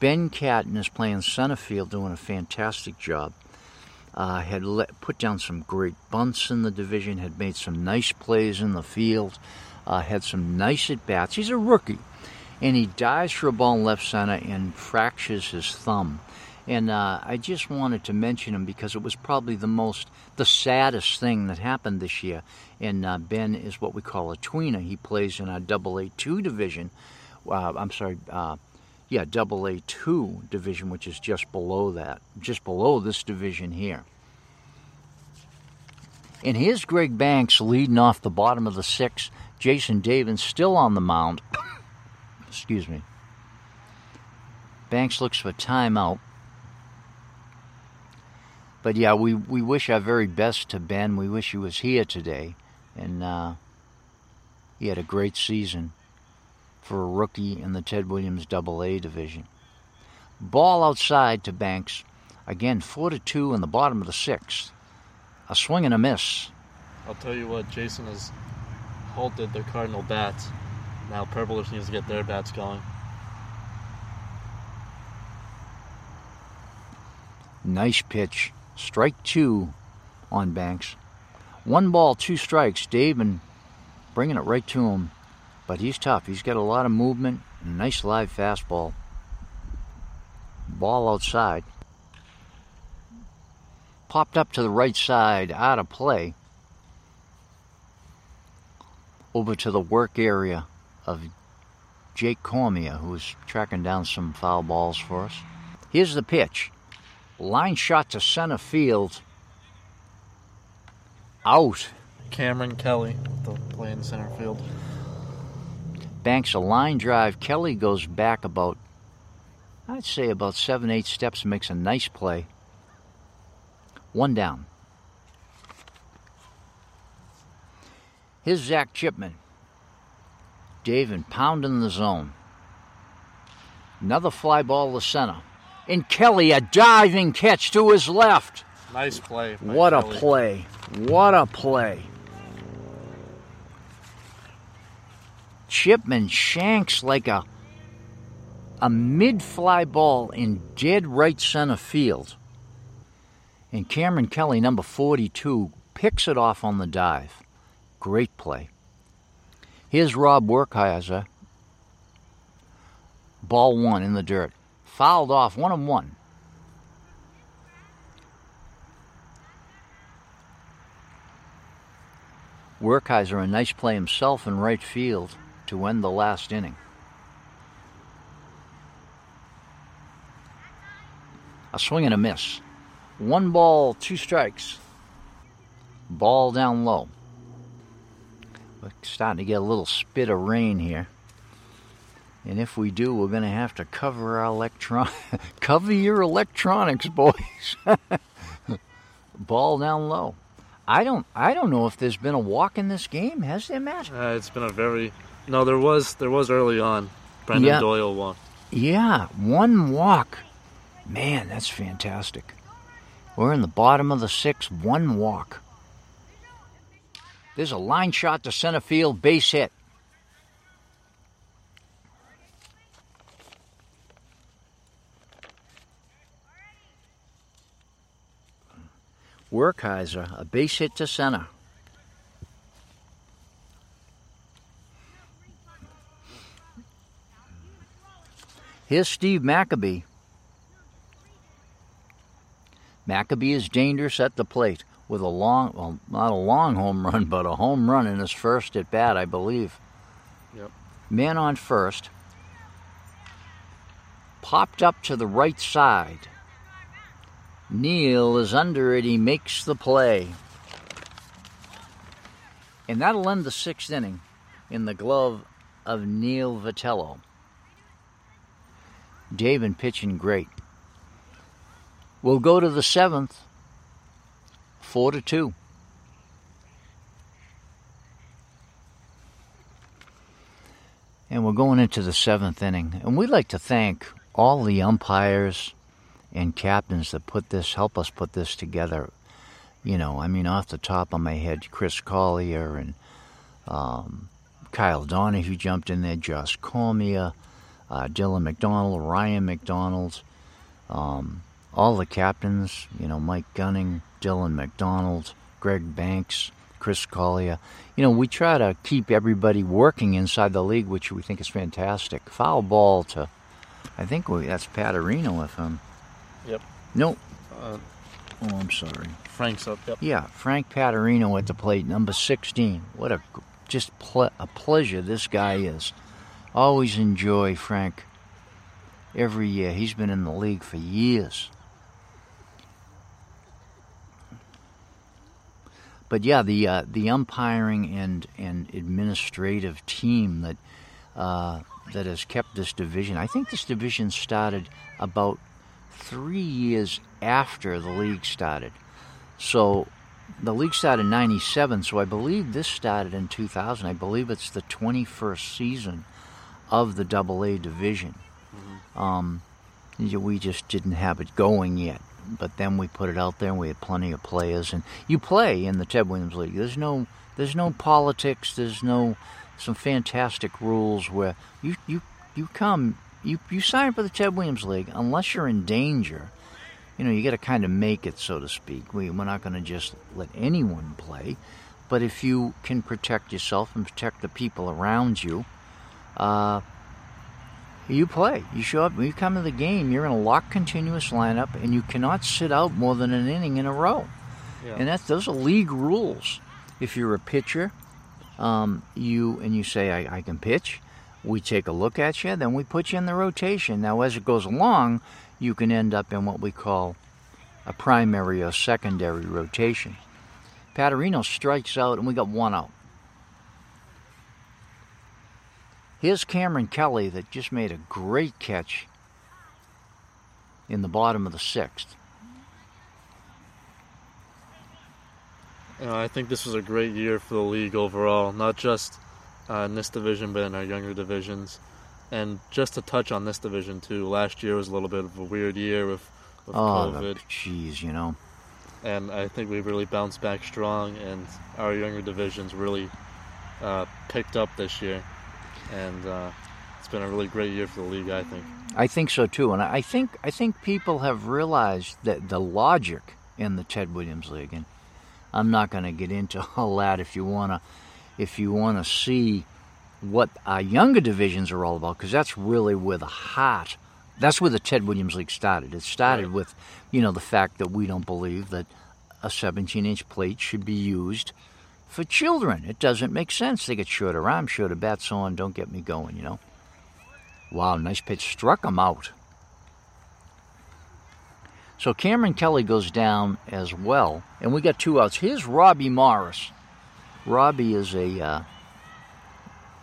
Ben Catton is playing center field, doing a fantastic job. Uh, had let, put down some great bunts in the division, had made some nice plays in the field, uh, had some nice at bats. He's a rookie, and he dives for a ball in left center and fractures his thumb. And uh, I just wanted to mention him because it was probably the most, the saddest thing that happened this year. And uh, Ben is what we call a tweener. He plays in our Double A two division. Uh, I'm sorry, uh, yeah, Double A two division, which is just below that, just below this division here. And here's Greg Banks leading off the bottom of the sixth. Jason Davin still on the mound. Excuse me. Banks looks for timeout. But yeah, we, we wish our very best to Ben. We wish he was here today. And uh, he had a great season for a rookie in the Ted Williams Double A division. Ball outside to Banks. Again, 4 to 2 in the bottom of the sixth. A swing and a miss. I'll tell you what, Jason has halted the Cardinal bats. Now Purple just needs to get their bats going. Nice pitch. Strike two on Banks. One ball, two strikes. Davin bringing it right to him. But he's tough. He's got a lot of movement. and Nice live fastball. Ball outside. Popped up to the right side, out of play. Over to the work area of Jake Cormier, who's tracking down some foul balls for us. Here's the pitch. Line shot to center field. Out. Cameron Kelly with the play in center field. Banks a line drive. Kelly goes back about, I'd say about seven, eight steps and makes a nice play. One down. Here's Zach Chipman. Davin pounding the zone. Another fly ball to center. And Kelly, a diving catch to his left. Nice play. What a play. What a play. Chipman shanks like a a mid-fly ball in dead right center field. And Cameron Kelly, number 42, picks it off on the dive. Great play. Here's Rob Werkheiser. Ball one in the dirt. Fouled off, one on one. Werkheiser a nice play himself in right field to end the last inning. A swing and a miss. One ball, two strikes. Ball down low. We're starting to get a little spit of rain here. And if we do, we're going to have to cover our electron cover your electronics, boys. Ball down low. I don't I don't know if there's been a walk in this game, has there, Matt? Uh, it's been a very no. There was there was early on. Brendan Yeah. Doyle won. Yeah, one walk. Man, that's fantastic. We're in the bottom of the sixth, one walk. There's a line shot to center field, base hit. Werkheiser, a base hit to center. Here's Steve Maccabee. Maccabee is dangerous at the plate with a long, well, not a long home run, but a home run in his first at bat, I believe. Yep. Man on first. Popped up to the right side. Neil is under it. He makes the play. And that'll end the sixth inning in the glove of Neil Vitello. Davin pitching great. We'll go to the seventh, four to two. And we're going into the seventh inning. And we'd like to thank all the umpires and captains that put this, help us put this together. You know, I mean, off the top of my head, Chris Collier and um, Kyle Donahue jumped in there, Josh Cormier, uh, Dylan McDonald, Ryan McDonald, um, all the captains, you know, Mike Gunning, Dylan McDonald, Greg Banks, Chris Collier. You know, we try to keep everybody working inside the league, which we think is fantastic. Foul ball to, I think we, that's Paterino if I'm. Yep. No. Uh, Oh, I'm sorry. Frank's up. Yep. Yeah, Frank Paterino at the plate, number 16. What a just ple- a pleasure this guy is. Always enjoy Frank every year. He's been in the league for years. But yeah, the uh, the umpiring and and administrative team that uh, that has kept this division. I think this division started about three years after the league started. So the league started in 97, so I believe this started in 2000. I believe it's the 21st season of the Double A division. Um, we just didn't have it going yet. But then we put it out there, and we had plenty of players. And you play in the Ted Williams League. There's no, there's no politics. There's no, some fantastic rules where you you you come, you you sign for the Ted Williams League unless you're in danger. You know, you got to kind of make it, so to speak. We, we're not going to just let anyone play. But if you can protect yourself and protect the people around you, uh, you play. You show up. When you come to the game, you're in a locked, continuous lineup, and you cannot sit out more than an inning in a row. Yeah. And that's those are league rules. If you're a pitcher, um, you and you say I, I can pitch, we take a look at you, then we put you in the rotation. Now, as it goes along, you can end up in what we call a primary or secondary rotation. Paterino strikes out, and we got one out. Here's Cameron Kelly that just made a great catch in the bottom of the sixth. You know, I think this was a great year for the league overall, not just uh, in this division, but in our younger divisions. And just to touch on this division too, last year was a little bit of a weird year with, with Oh, COVID, jeez, you know. and I think we really bounced back strong, and our younger divisions really uh, picked up this year, and uh, it's been a really great year for the league. I think. I think so too, and I think I think people have realized that the logic in the Ted Williams League, and I'm not going to get into all that. If you wanna, if you wanna see what our younger divisions are all about, because that's really where the heart, that's where the Ted Williams League started. It started Right. with, you know, the fact that we don't believe that a 17-inch plate should be used for children. It doesn't make sense. They get shorter arms, shorter bats on. Don't get me going, you know. Wow, nice pitch. Struck him out. So Cameron Kelly goes down as well, and we got two outs. Here's Robbie Morris. Robbie is a uh,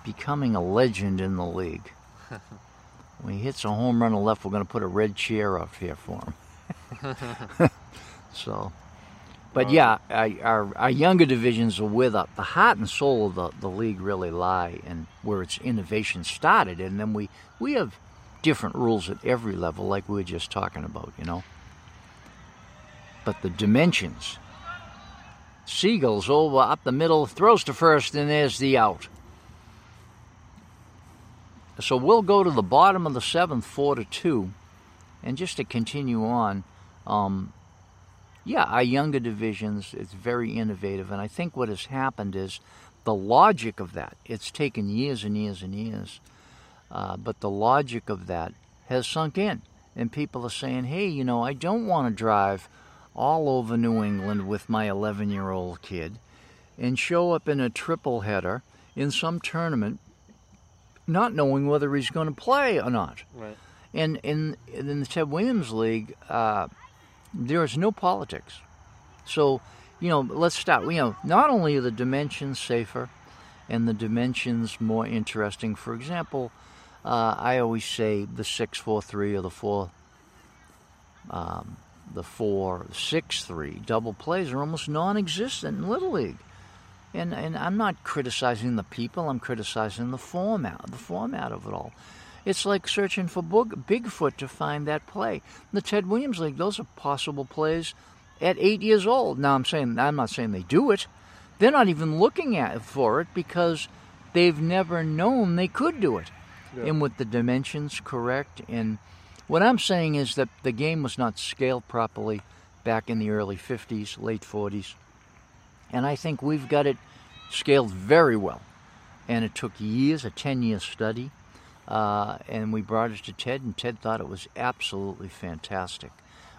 becoming a legend in the league. when he hits a home run to left, we're going to put a red chair up here for him. so, but yeah, our our younger divisions are with the, the heart and soul of the, the league really lie, in where its innovation started. And then we we have different rules at every level, like we were just talking about, you know. But the dimensions. Seagulls over up the middle, throws to first, and there's the out. So we'll go to the bottom of the seventh, four to two, and just to continue on, um, yeah, our younger divisions, it's very innovative, and I think what has happened is the logic of that. It's taken years and years and years, uh, but the logic of that has sunk in, and people are saying, "Hey, you know, I don't want to drive all over New England with my 11-year-old kid and show up in a triple header in some tournament." Not knowing whether he's going to play or not. Right. And in in the Ted Williams League, uh, there is no politics. So, you know, let's start. You know, not only are the dimensions safer, and the dimensions more interesting. For example, uh, I always say the six four three or the four. Um, the four six three double plays are almost non-existent in little league, And and I'm not criticizing the people. I'm criticizing the format. The format of it all. It's like searching for Bigfoot to find that play. The Ted Williams League. Those are possible plays at eight years old. Now I'm saying I'm not saying they do it. They're not even looking at for it because they've never known they could do it. Yeah. And with the dimensions correct and what I'm saying is that the game was not scaled properly back in the early 50s, late 40s. And I think we've got it scaled very well. And it took years, a 10 year study. Uh, and we brought it to Ted, and Ted thought it was absolutely fantastic.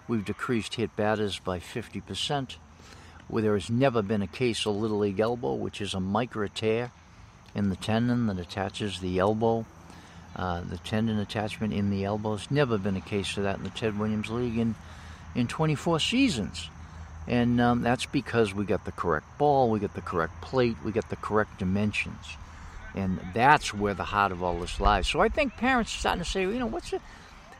We've decreased hit batters by 50%. Where there has never been a case of Little League elbow, which is a micro tear in the tendon that attaches the elbow uh, the tendon attachment in the elbow. There's never been a case of that in the Ted Williams League in, in 24 seasons. And um, that's because we got the correct ball, we got the correct plate, we got the correct dimensions. And that's where the heart of all this lies. So I think parents are starting to say, you know, what's it?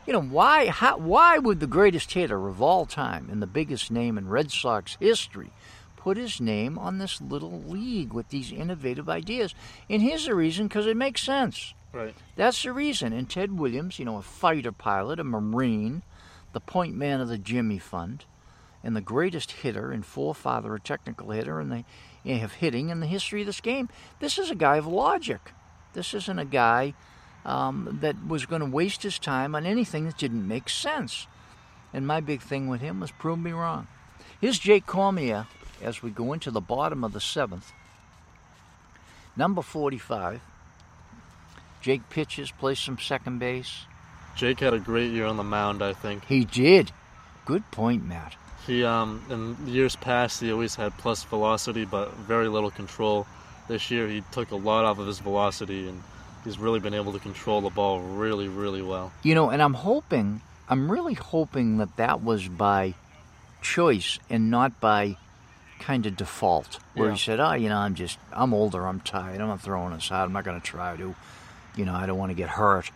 You know, why, how, why would the greatest hitter of all time and the biggest name in Red Sox history put his name on this little league with these innovative ideas? And here's the reason because it makes sense. Right. That's the reason. And Ted Williams, you know, a fighter pilot, a Marine, the point man of the Jimmy Fund, and the greatest hitter and forefather, a technical hitter, and they have hitting in the history of this game. This is a guy of logic. This isn't a guy um, that was going to waste his time on anything that didn't make sense. And my big thing with him was prove me wrong. Here's Jake Cormier as we go into the bottom of the seventh. Number 45. Jake pitches, plays some second base. Jake had a great year on the mound, I think. He did. Good point, Matt. He um in years past he always had plus velocity but very little control. This year he took a lot off of his velocity and he's really been able to control the ball really really well. You know, and I'm hoping, I'm really hoping that that was by choice and not by kind of default, where Yeah. he said, "Oh, you know, I'm just, I'm older, I'm tired, I'm not throwing this hard, I'm not going to try to, you know, I don't want to get hurt."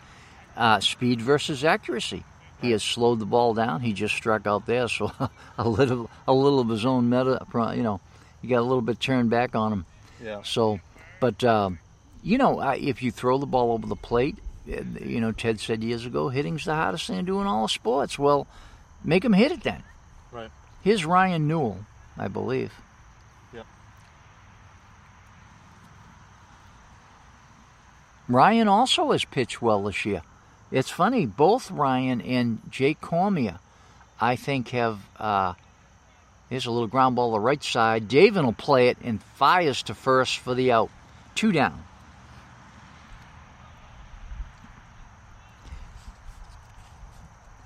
Uh, speed versus accuracy. He has slowed the ball down. He just struck out there, so a little, a little of his own meta, you know, he got a little bit turned back on him. Yeah. So, but um, you know, if you throw the ball over the plate, eh, you know, Ted said years ago, hitting's the hardest thing to do in all sports. Well, make him hit it then. Right. Here's Ryan Newell, I believe. Ryan also has pitched well this year. It's funny, both Ryan and Jake Cormier, I think, have. Uh, here's a little ground ball to the right side. Davin will play it and fires to first for the out. Two down.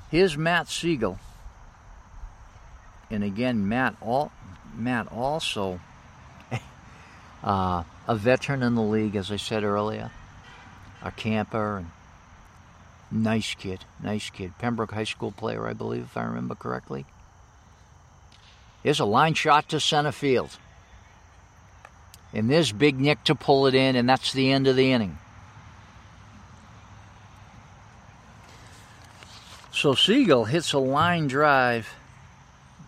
Here's Matt Siegel. And again, Matt all Matt also uh, a veteran in the league, as I said earlier, a camper and nice kid, nice kid. Pembroke High School player, I believe, if I remember correctly. Here's a line shot to center field. And there's Big Nick to pull it in, and that's the end of the inning. So Siegel hits a line drive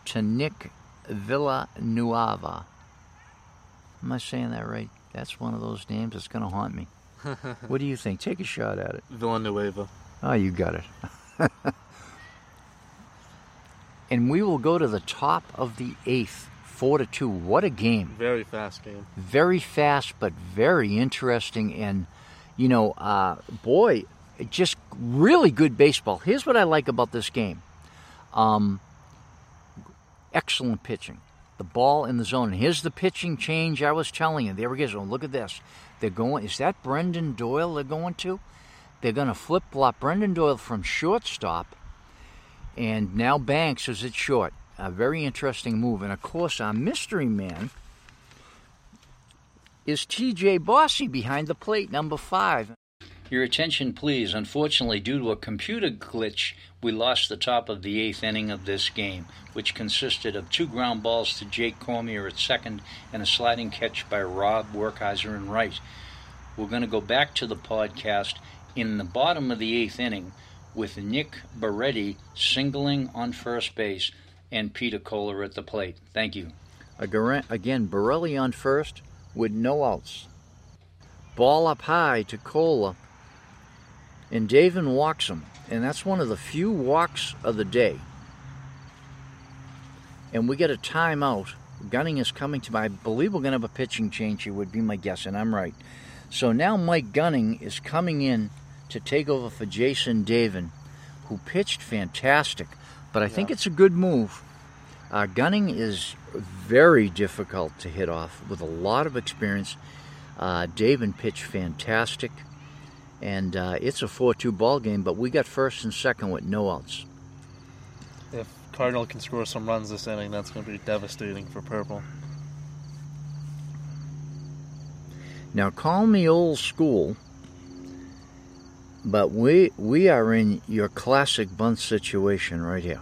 to Nick Villanueva. Am I saying that right? That's one of those names that's going to haunt me. What do you think? Take a shot at it. Villanueva. Oh, you got it. and we will go to the top of the eighth, four to two. What a game! Very fast game. Very fast, but very interesting. And you know, uh, boy, just really good baseball. Here's what I like about this game. Um, excellent pitching. The ball in the zone. And here's the pitching change I was telling you. There we go. Look at this. They're going. Is that Brendan Doyle they're going to? They're going to flip flop Brendan Doyle from shortstop, and now Banks is at short. A very interesting move. And of course, our mystery man is TJ Bossy behind the plate, number five. Your attention, please. Unfortunately, due to a computer glitch, we lost the top of the eighth inning of this game, which consisted of two ground balls to Jake Cormier at second and a sliding catch by Rob Werkheiser in right. We're going to go back to the podcast in the bottom of the eighth inning with Nick Beretti singling on first base and Peter Kohler at the plate. Thank you. Again, Borelli on first, with no outs. Ball up high to Cola, and Davin walks him, and that's one of the few walks of the day. And we get a timeout. Gunning is coming to my. I believe we're going to have a pitching change here, would be my guess, and I'm right. So now Mike Gunning is coming in to take over for Jason Davin, who pitched fantastic. But I yeah. think it's a good move. Uh, Gunning is very difficult to hit off with a lot of experience. Uh, Davin pitched fantastic, and uh, it's a 4-2 ball game. But we got first and second with no outs. If Cardinal can score some runs this inning, that's going to be devastating for Purple. Now, call me old school, but we we are in your classic bunt situation right here.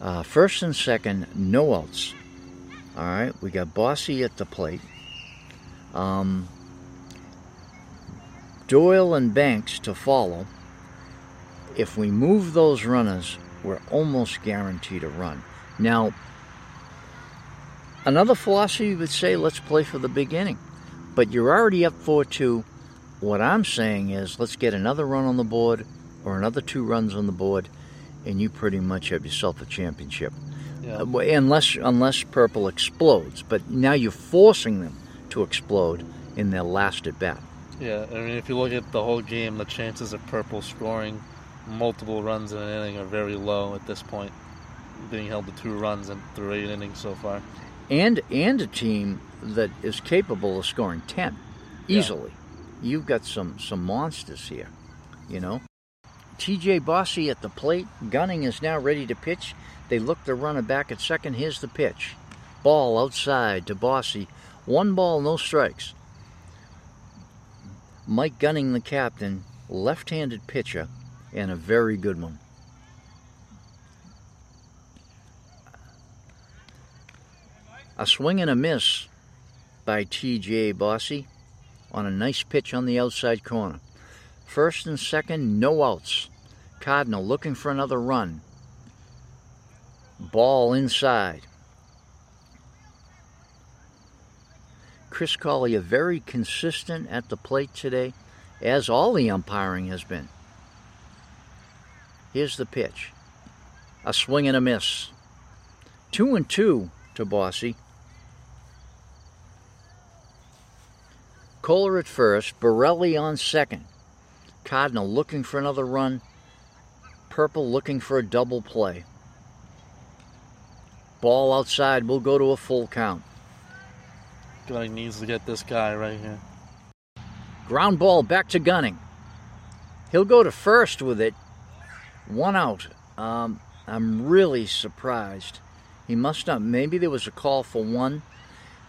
Uh, first and second, no outs. All right, we got Bossy at the plate. Um, Doyle and Banks to follow. If we move those runners, we're almost guaranteed a run. Now, another philosophy would say let's play for the beginning, but you're already up 4 2. What I'm saying is let's get another run on the board or another two runs on the board and you pretty much have yourself a championship. Yeah. Uh, unless unless purple explodes, but now you're forcing them to explode in their last at bat. Yeah, I mean, if you look at the whole game, the chances of purple scoring multiple runs in an inning are very low at this point, being held to two runs in through eight innings so far. And and a team that is capable of scoring ten easily. Yeah. You've got some some monsters here, you know. TJ Bossy at the plate. Gunning is now ready to pitch. They look the runner back at second. Here's the pitch. Ball outside to Bossy. One ball, no strikes. Mike Gunning, the captain, left handed pitcher, and a very good one. A swing and a miss by TJ Bossy on a nice pitch on the outside corner. First and second, no outs. Cardinal looking for another run. Ball inside. Chris Collier very consistent at the plate today, as all the umpiring has been. Here's the pitch. A swing and a miss. Two and two to Bossy. Kohler at first, Borelli on second. Cardinal looking for another run. Purple looking for a double play. Ball outside. We'll go to a full count. Gunning needs to get this guy right here. Ground ball back to Gunning. He'll go to first with it. One out. Um, I'm really surprised. He must not. Maybe there was a call for one.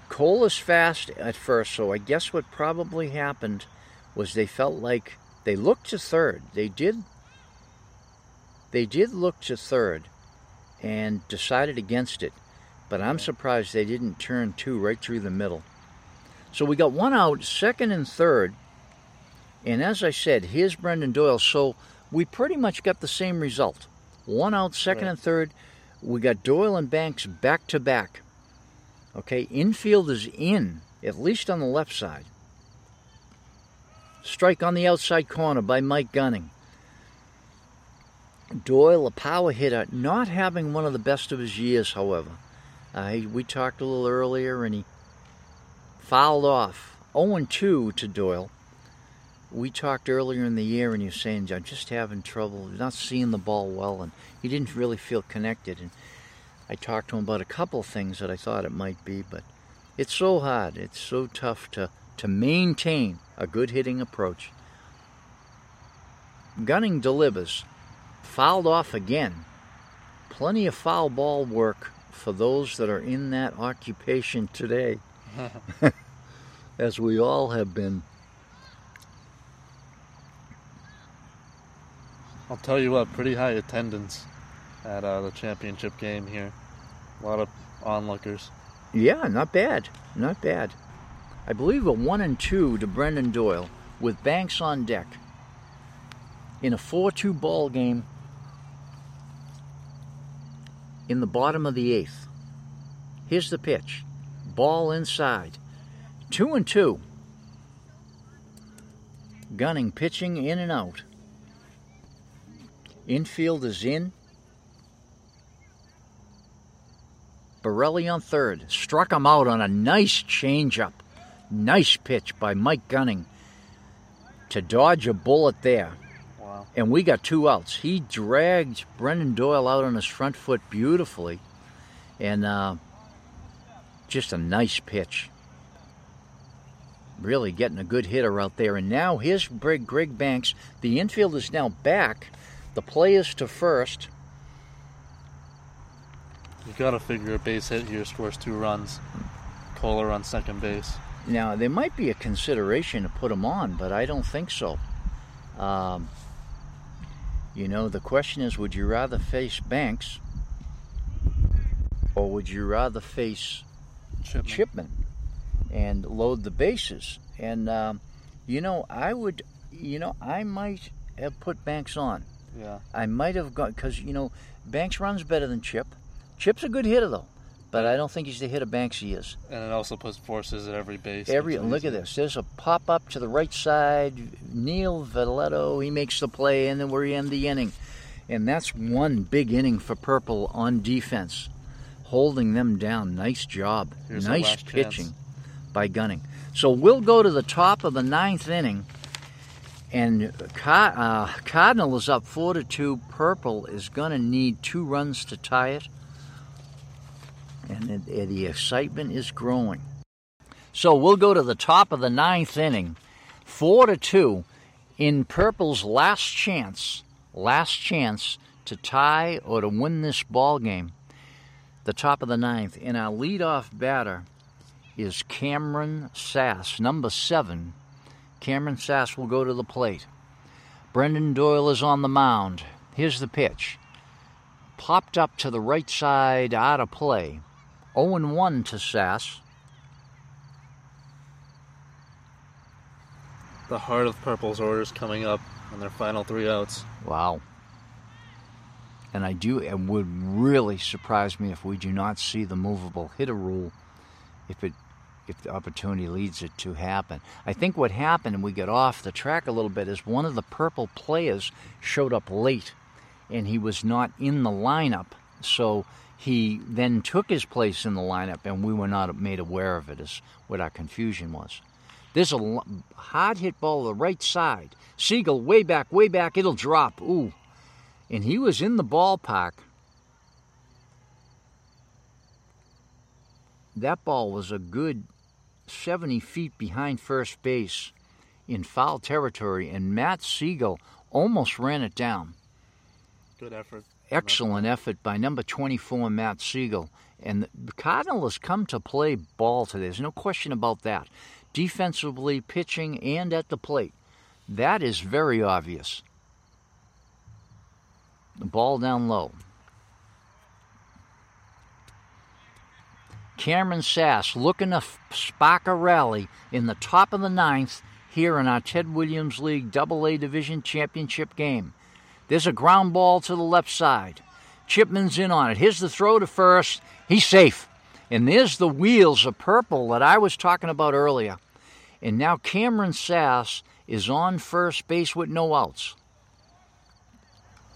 Cole is fast at first, so I guess what probably happened was they felt like they looked to third. They did. They did look to third, and decided against it. But I'm surprised they didn't turn two right through the middle. So we got one out, second and third. And as I said, here's Brendan Doyle. So we pretty much got the same result. One out, second right. and third. We got Doyle and Banks back to back. Okay, infield is in, at least on the left side. Strike on the outside corner by Mike Gunning. Doyle, a power hitter, not having one of the best of his years, however. Uh, we talked a little earlier and he fouled off 0 2 to Doyle. We talked earlier in the year and was saying, I'm just having trouble, not seeing the ball well, and he didn't really feel connected. And I talked to him about a couple things that I thought it might be, but it's so hard, it's so tough to to maintain a good hitting approach. Gunning delivers. Fouled off again. Plenty of foul ball work for those that are in that occupation today, as we all have been. I'll tell you what, pretty high attendance at uh, the championship game here. A lot of onlookers. Yeah, not bad. Not bad. I believe a 1 and 2 to Brendan Doyle with Banks on deck in a 4 2 ball game in the bottom of the eighth. Here's the pitch ball inside Two and two. Gunning pitching in and out. Infield is in. Borelli on third. Struck him out on a nice changeup. Nice pitch by Mike Gunning to dodge a bullet there. Wow. And we got two outs. He dragged Brendan Doyle out on his front foot beautifully. And uh, just a nice pitch. Really getting a good hitter out there. And now here's Greg, Greg Banks. The infield is now back. The play is to first. You gotta figure a base hit here scores two runs. Kohler on second base. Now, there might be a consideration to put him on, but I don't think so. Um, you know, the question is would you rather face Banks or would you rather face Chipman. Chipman and load the bases? And, um, you know, I would, you know, I might have put Banks on. Yeah. I might have gone, because, you know, Banks runs better than Chip. Chip's a good hitter, though. But I don't think he's the hitter Banks he is. And it also puts forces at every base. Every look at this. There's a pop up to the right side. Neil Vitello, he makes the play, and then we end the inning. And that's one big inning for Purple on defense, holding them down. Nice job. Here's nice pitching chance. By Gunning. So we'll go to the top of the ninth inning, and uh, Cardinal is up four to two. Purple is going to need two runs to tie it, and it- the excitement is growing. So we'll go to the top of the ninth inning, four to two, in Purple's last chance, last chance to tie or to win this ball game. The top of the ninth, and our leadoff batter is Cameron Sass, number seven. Cameron Sass will go to the plate. Brendan Doyle is on the mound. Here's the pitch. Popped up to the right side, out of play. 0 1 to Sass. The heart of Purple's orders coming up on their final three outs. Wow. And I do, it would really surprise me if we do not see the movable hitter rule if it if the opportunity leads it to happen. I think what happened, and we got off the track a little bit, is one of the purple players showed up late and he was not in the lineup. So he then took his place in the lineup and we were not made aware of it, is what our confusion was. There's a hard hit ball to the right side. Siegel way back, way back, it'll drop. Ooh. And he was in the ballpark. That ball was a good 70 feet behind first base in foul territory, and Matt Siegel almost ran it down. Good effort. Excellent effort by number 24, Matt Siegel. And the Cardinal has come to play ball today. There's no question about that. Defensively, pitching, and at the plate. That is very obvious. The ball down low. Cameron Sass looking to f- spark a rally in the top of the ninth here in our Ted Williams League Double A Division Championship game. There's a ground ball to the left side. Chipman's in on it. Here's the throw to first. He's safe. And there's the wheels of purple that I was talking about earlier. And now Cameron Sass is on first base with no outs.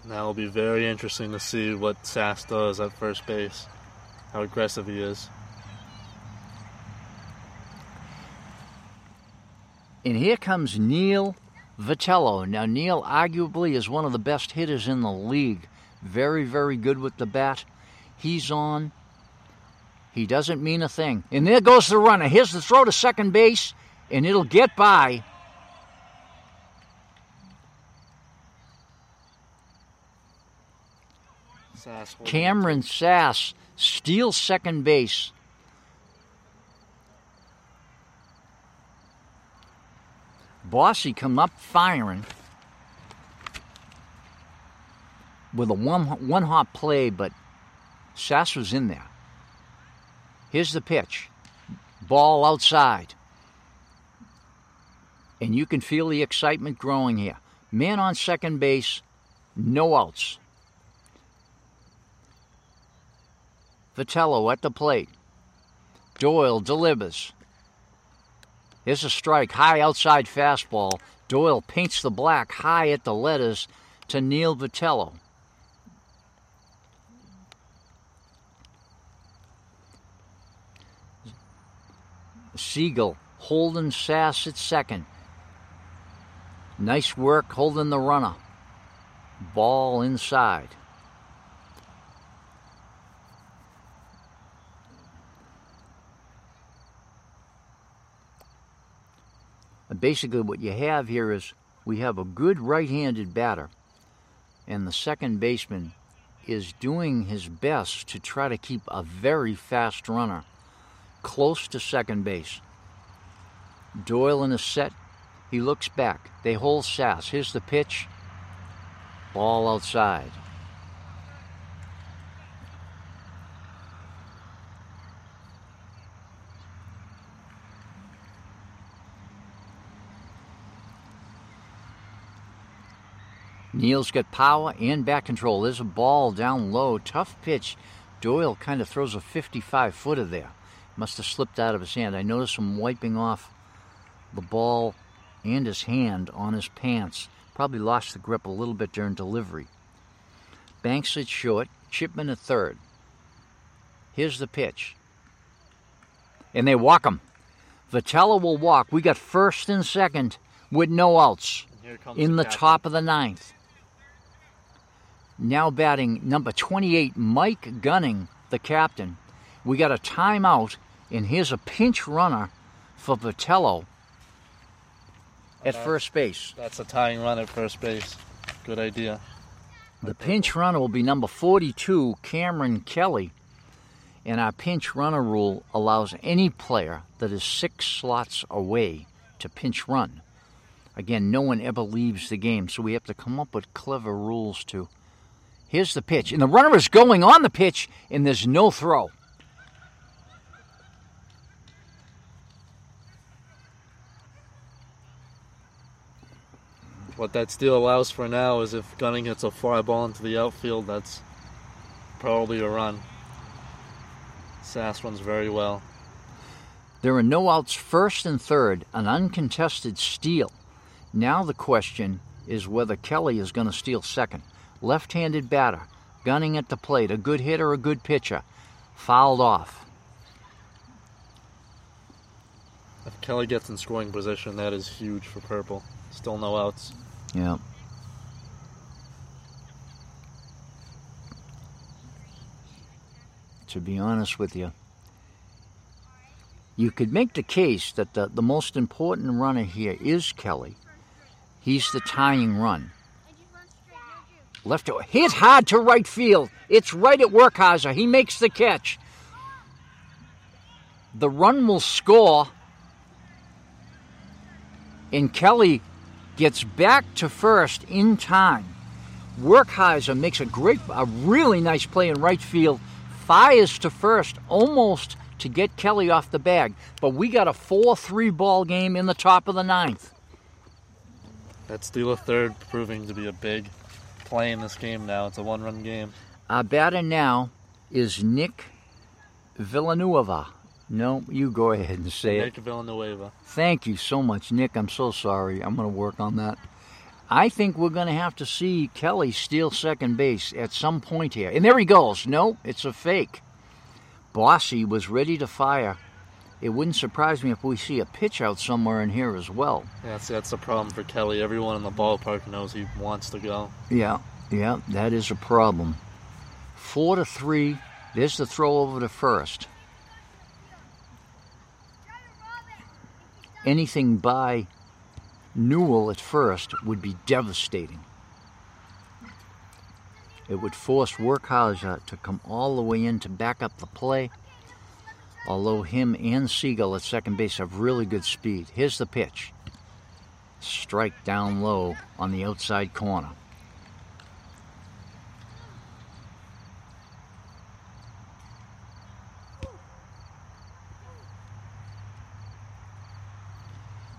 Now it'll be very interesting to see what Sass does at first base. How aggressive he is. And here comes Neil Vitello. Now, Neil arguably is one of the best hitters in the league. Very, very good with the bat. He's on. He doesn't mean a thing. And there goes the runner. Here's the throw to second base, and it'll get by. Sass Cameron Sass steals second base. Bossy come up firing with a one one hop play, but Sass was in there. Here's the pitch, ball outside, and you can feel the excitement growing here. Man on second base, no outs. Vitello at the plate. Doyle delivers. Here's a strike, high outside fastball. Doyle paints the black high at the letters to Neil Vitello. Siegel holding Sass at second. Nice work holding the runner. Ball inside. And basically, what you have here is we have a good right handed batter, and the second baseman is doing his best to try to keep a very fast runner close to second base. Doyle in a set. He looks back. They hold Sass. Here's the pitch. Ball outside. Neil's got power and back control. There's a ball down low. Tough pitch. Doyle kind of throws a 55 footer there. Must have slipped out of his hand. I noticed him wiping off the ball and his hand on his pants. Probably lost the grip a little bit during delivery. Banks at short, Chipman at third. Here's the pitch. And they walk him. Vitello will walk. We got first and second with no outs in the captain. top of the ninth. Now batting number 28, Mike Gunning, the captain. We got a timeout, and here's a pinch runner for Vitello at Okay. first base. That's a tying run at first base. Good idea. The pinch runner will be number 42, Cameron Kelly. And our pinch runner rule allows any player that is six slots away to pinch run. Again, no one ever leaves the game, so we have to come up with clever rules to. Here's the pitch, and the runner is going on the pitch, and there's no throw. What that steal allows for now is if Gunning hits a fly ball into the outfield, that's probably a run. Sass runs very well. There are no outs first and third, an uncontested steal. Now the question is whether Kelly is going to steal second. Left handed batter, gunning at the plate, a good hitter, a good pitcher, fouled off. If Kelly gets in scoring position, that is huge for purple. Still no outs. Yeah. To be honest with you, you could make the case that the, the most important runner here is Kelly. He's the tying run. Left to hit hard to right field. It's right at Workhauser. He makes the catch. The run will score, and Kelly gets back to first in time. Workheiser makes a great, a really nice play in right field, fires to first almost to get Kelly off the bag. But we got a 4 3 ball game in the top of the ninth. That steal of third proving to be a big play in this game now. It's a one run game. Our batter now is Nick Villanueva. No, you go ahead and say it. Nick Villanueva. Thank you so much, Nick. I'm so sorry. I'm going to work on that. I think we're going to have to see Kelly steal second base at some point here. And there he goes. No, it's a fake. Bossy was ready to fire. It wouldn't surprise me if we see a pitch out somewhere in here as well. Yeah, see, that's the problem for Kelly. Everyone in the ballpark knows he wants to go. Yeah, yeah, that is a problem. Four to three. There's the throw over to first. Anything by Newell at first would be devastating. It would force Workhauser to come all the way in to back up the play. Although him and Siegel at second base have really good speed. Here's the pitch. Strike down low on the outside corner.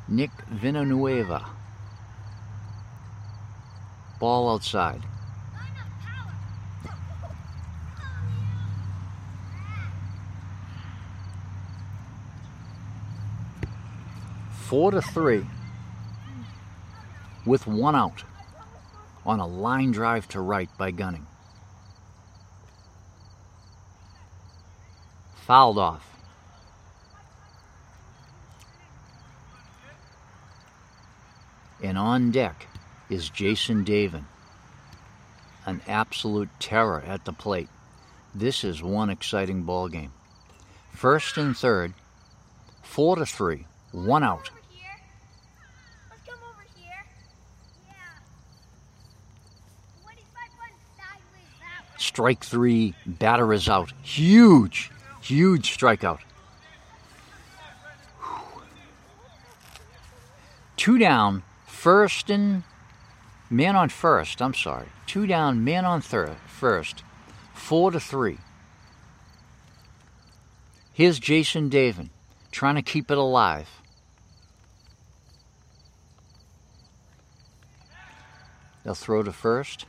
Nick Villanueva. Ball outside. Four to three, with one out on a line drive to right by Gunning. Fouled off. And on deck is Jason Davin, an absolute terror at the plate. This is one exciting ball game. First and third, four to three, one out. Over here. Let's come over here. Yeah. What if I run sideways that way? Strike three, batter is out. Huge, huge strikeout. Two down, first and man on first. I'm sorry. Two down, man on third, first. Four to three. Here's Jason Davin trying to keep it alive. They'll throw to first.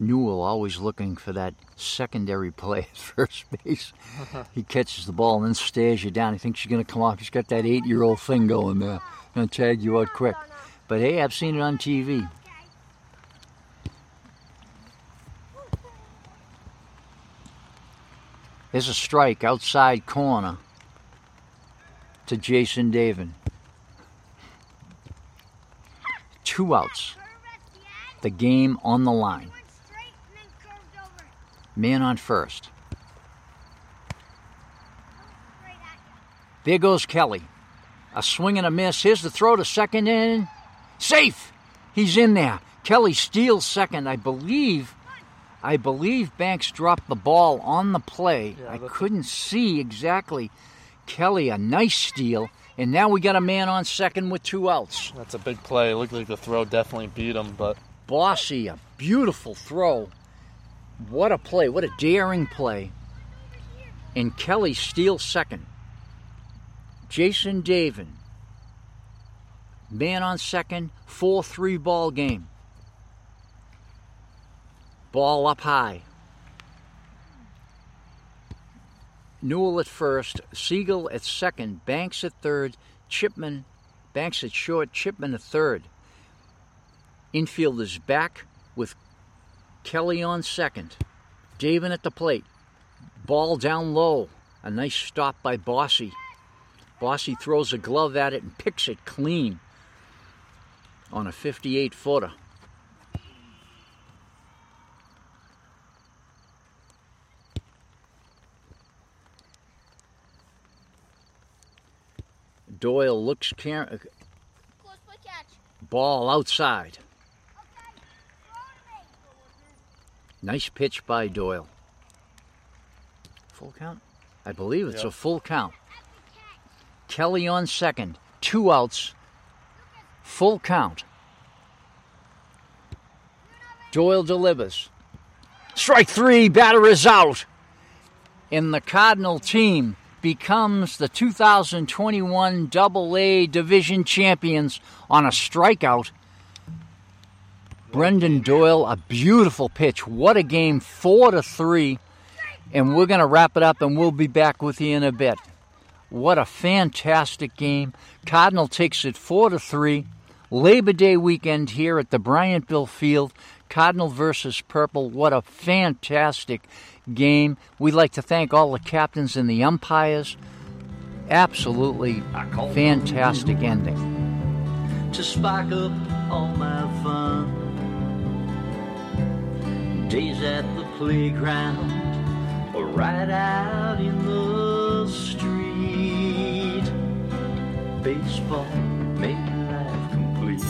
Newell always looking for that secondary play at first base. he catches the ball and then stares you down. He thinks you're going to come off. He's got that eight year old thing going there. Going to tag you out quick. But hey, I've seen it on TV. There's a strike outside corner to Jason Davin. Two outs. Curve at the end. The game on the line. Went straight and then curved over. Man on first. Straight at you. There goes Kelly. A swing and a miss. Here's the throw to second and safe. He's in there. Kelly steals second. I believe I believe Banks dropped the ball on the play. Yeah, I couldn't see exactly. Kelly, a nice steal. And now we got a man on second with two outs. That's a big play. It looked like the throw definitely beat him, but Bossy, a beautiful throw. What a play. What a daring play. And Kelly steals second. Jason Davin, man on second, 4 3 ball game. Ball up high. Newell at first, Siegel at second, Banks at third, Chipman, Banks at short, Chipman at third. Infield is back with Kelly on second. Davin at the plate. Ball down low. A nice stop by Bossy. Bossy throws a glove at it and picks it clean on a 58 footer. Doyle looks car- Close catch. ball outside. Okay. Throw to me. Nice pitch by Doyle. Full count? I believe it's Yep. a full count. At the catch. Kelly on second. Two outs. Full count. Doyle delivers. Strike three, batter is out. And the Cardinal team becomes the 2021 Double A Division champions on a strikeout. Brendan Doyle, a beautiful pitch. What a game, four to three. And we're going to wrap it up and we'll be back with you in a bit. What a fantastic game. Cardinal takes it 4 to 3. Labor Day weekend here at the Bryantville Field. Cardinal versus Purple. What a fantastic game. We'd like to thank all the captains and the umpires. Absolutely fantastic ending. to up all my fun. Days at the playground or right out in the street. Baseball made life complete.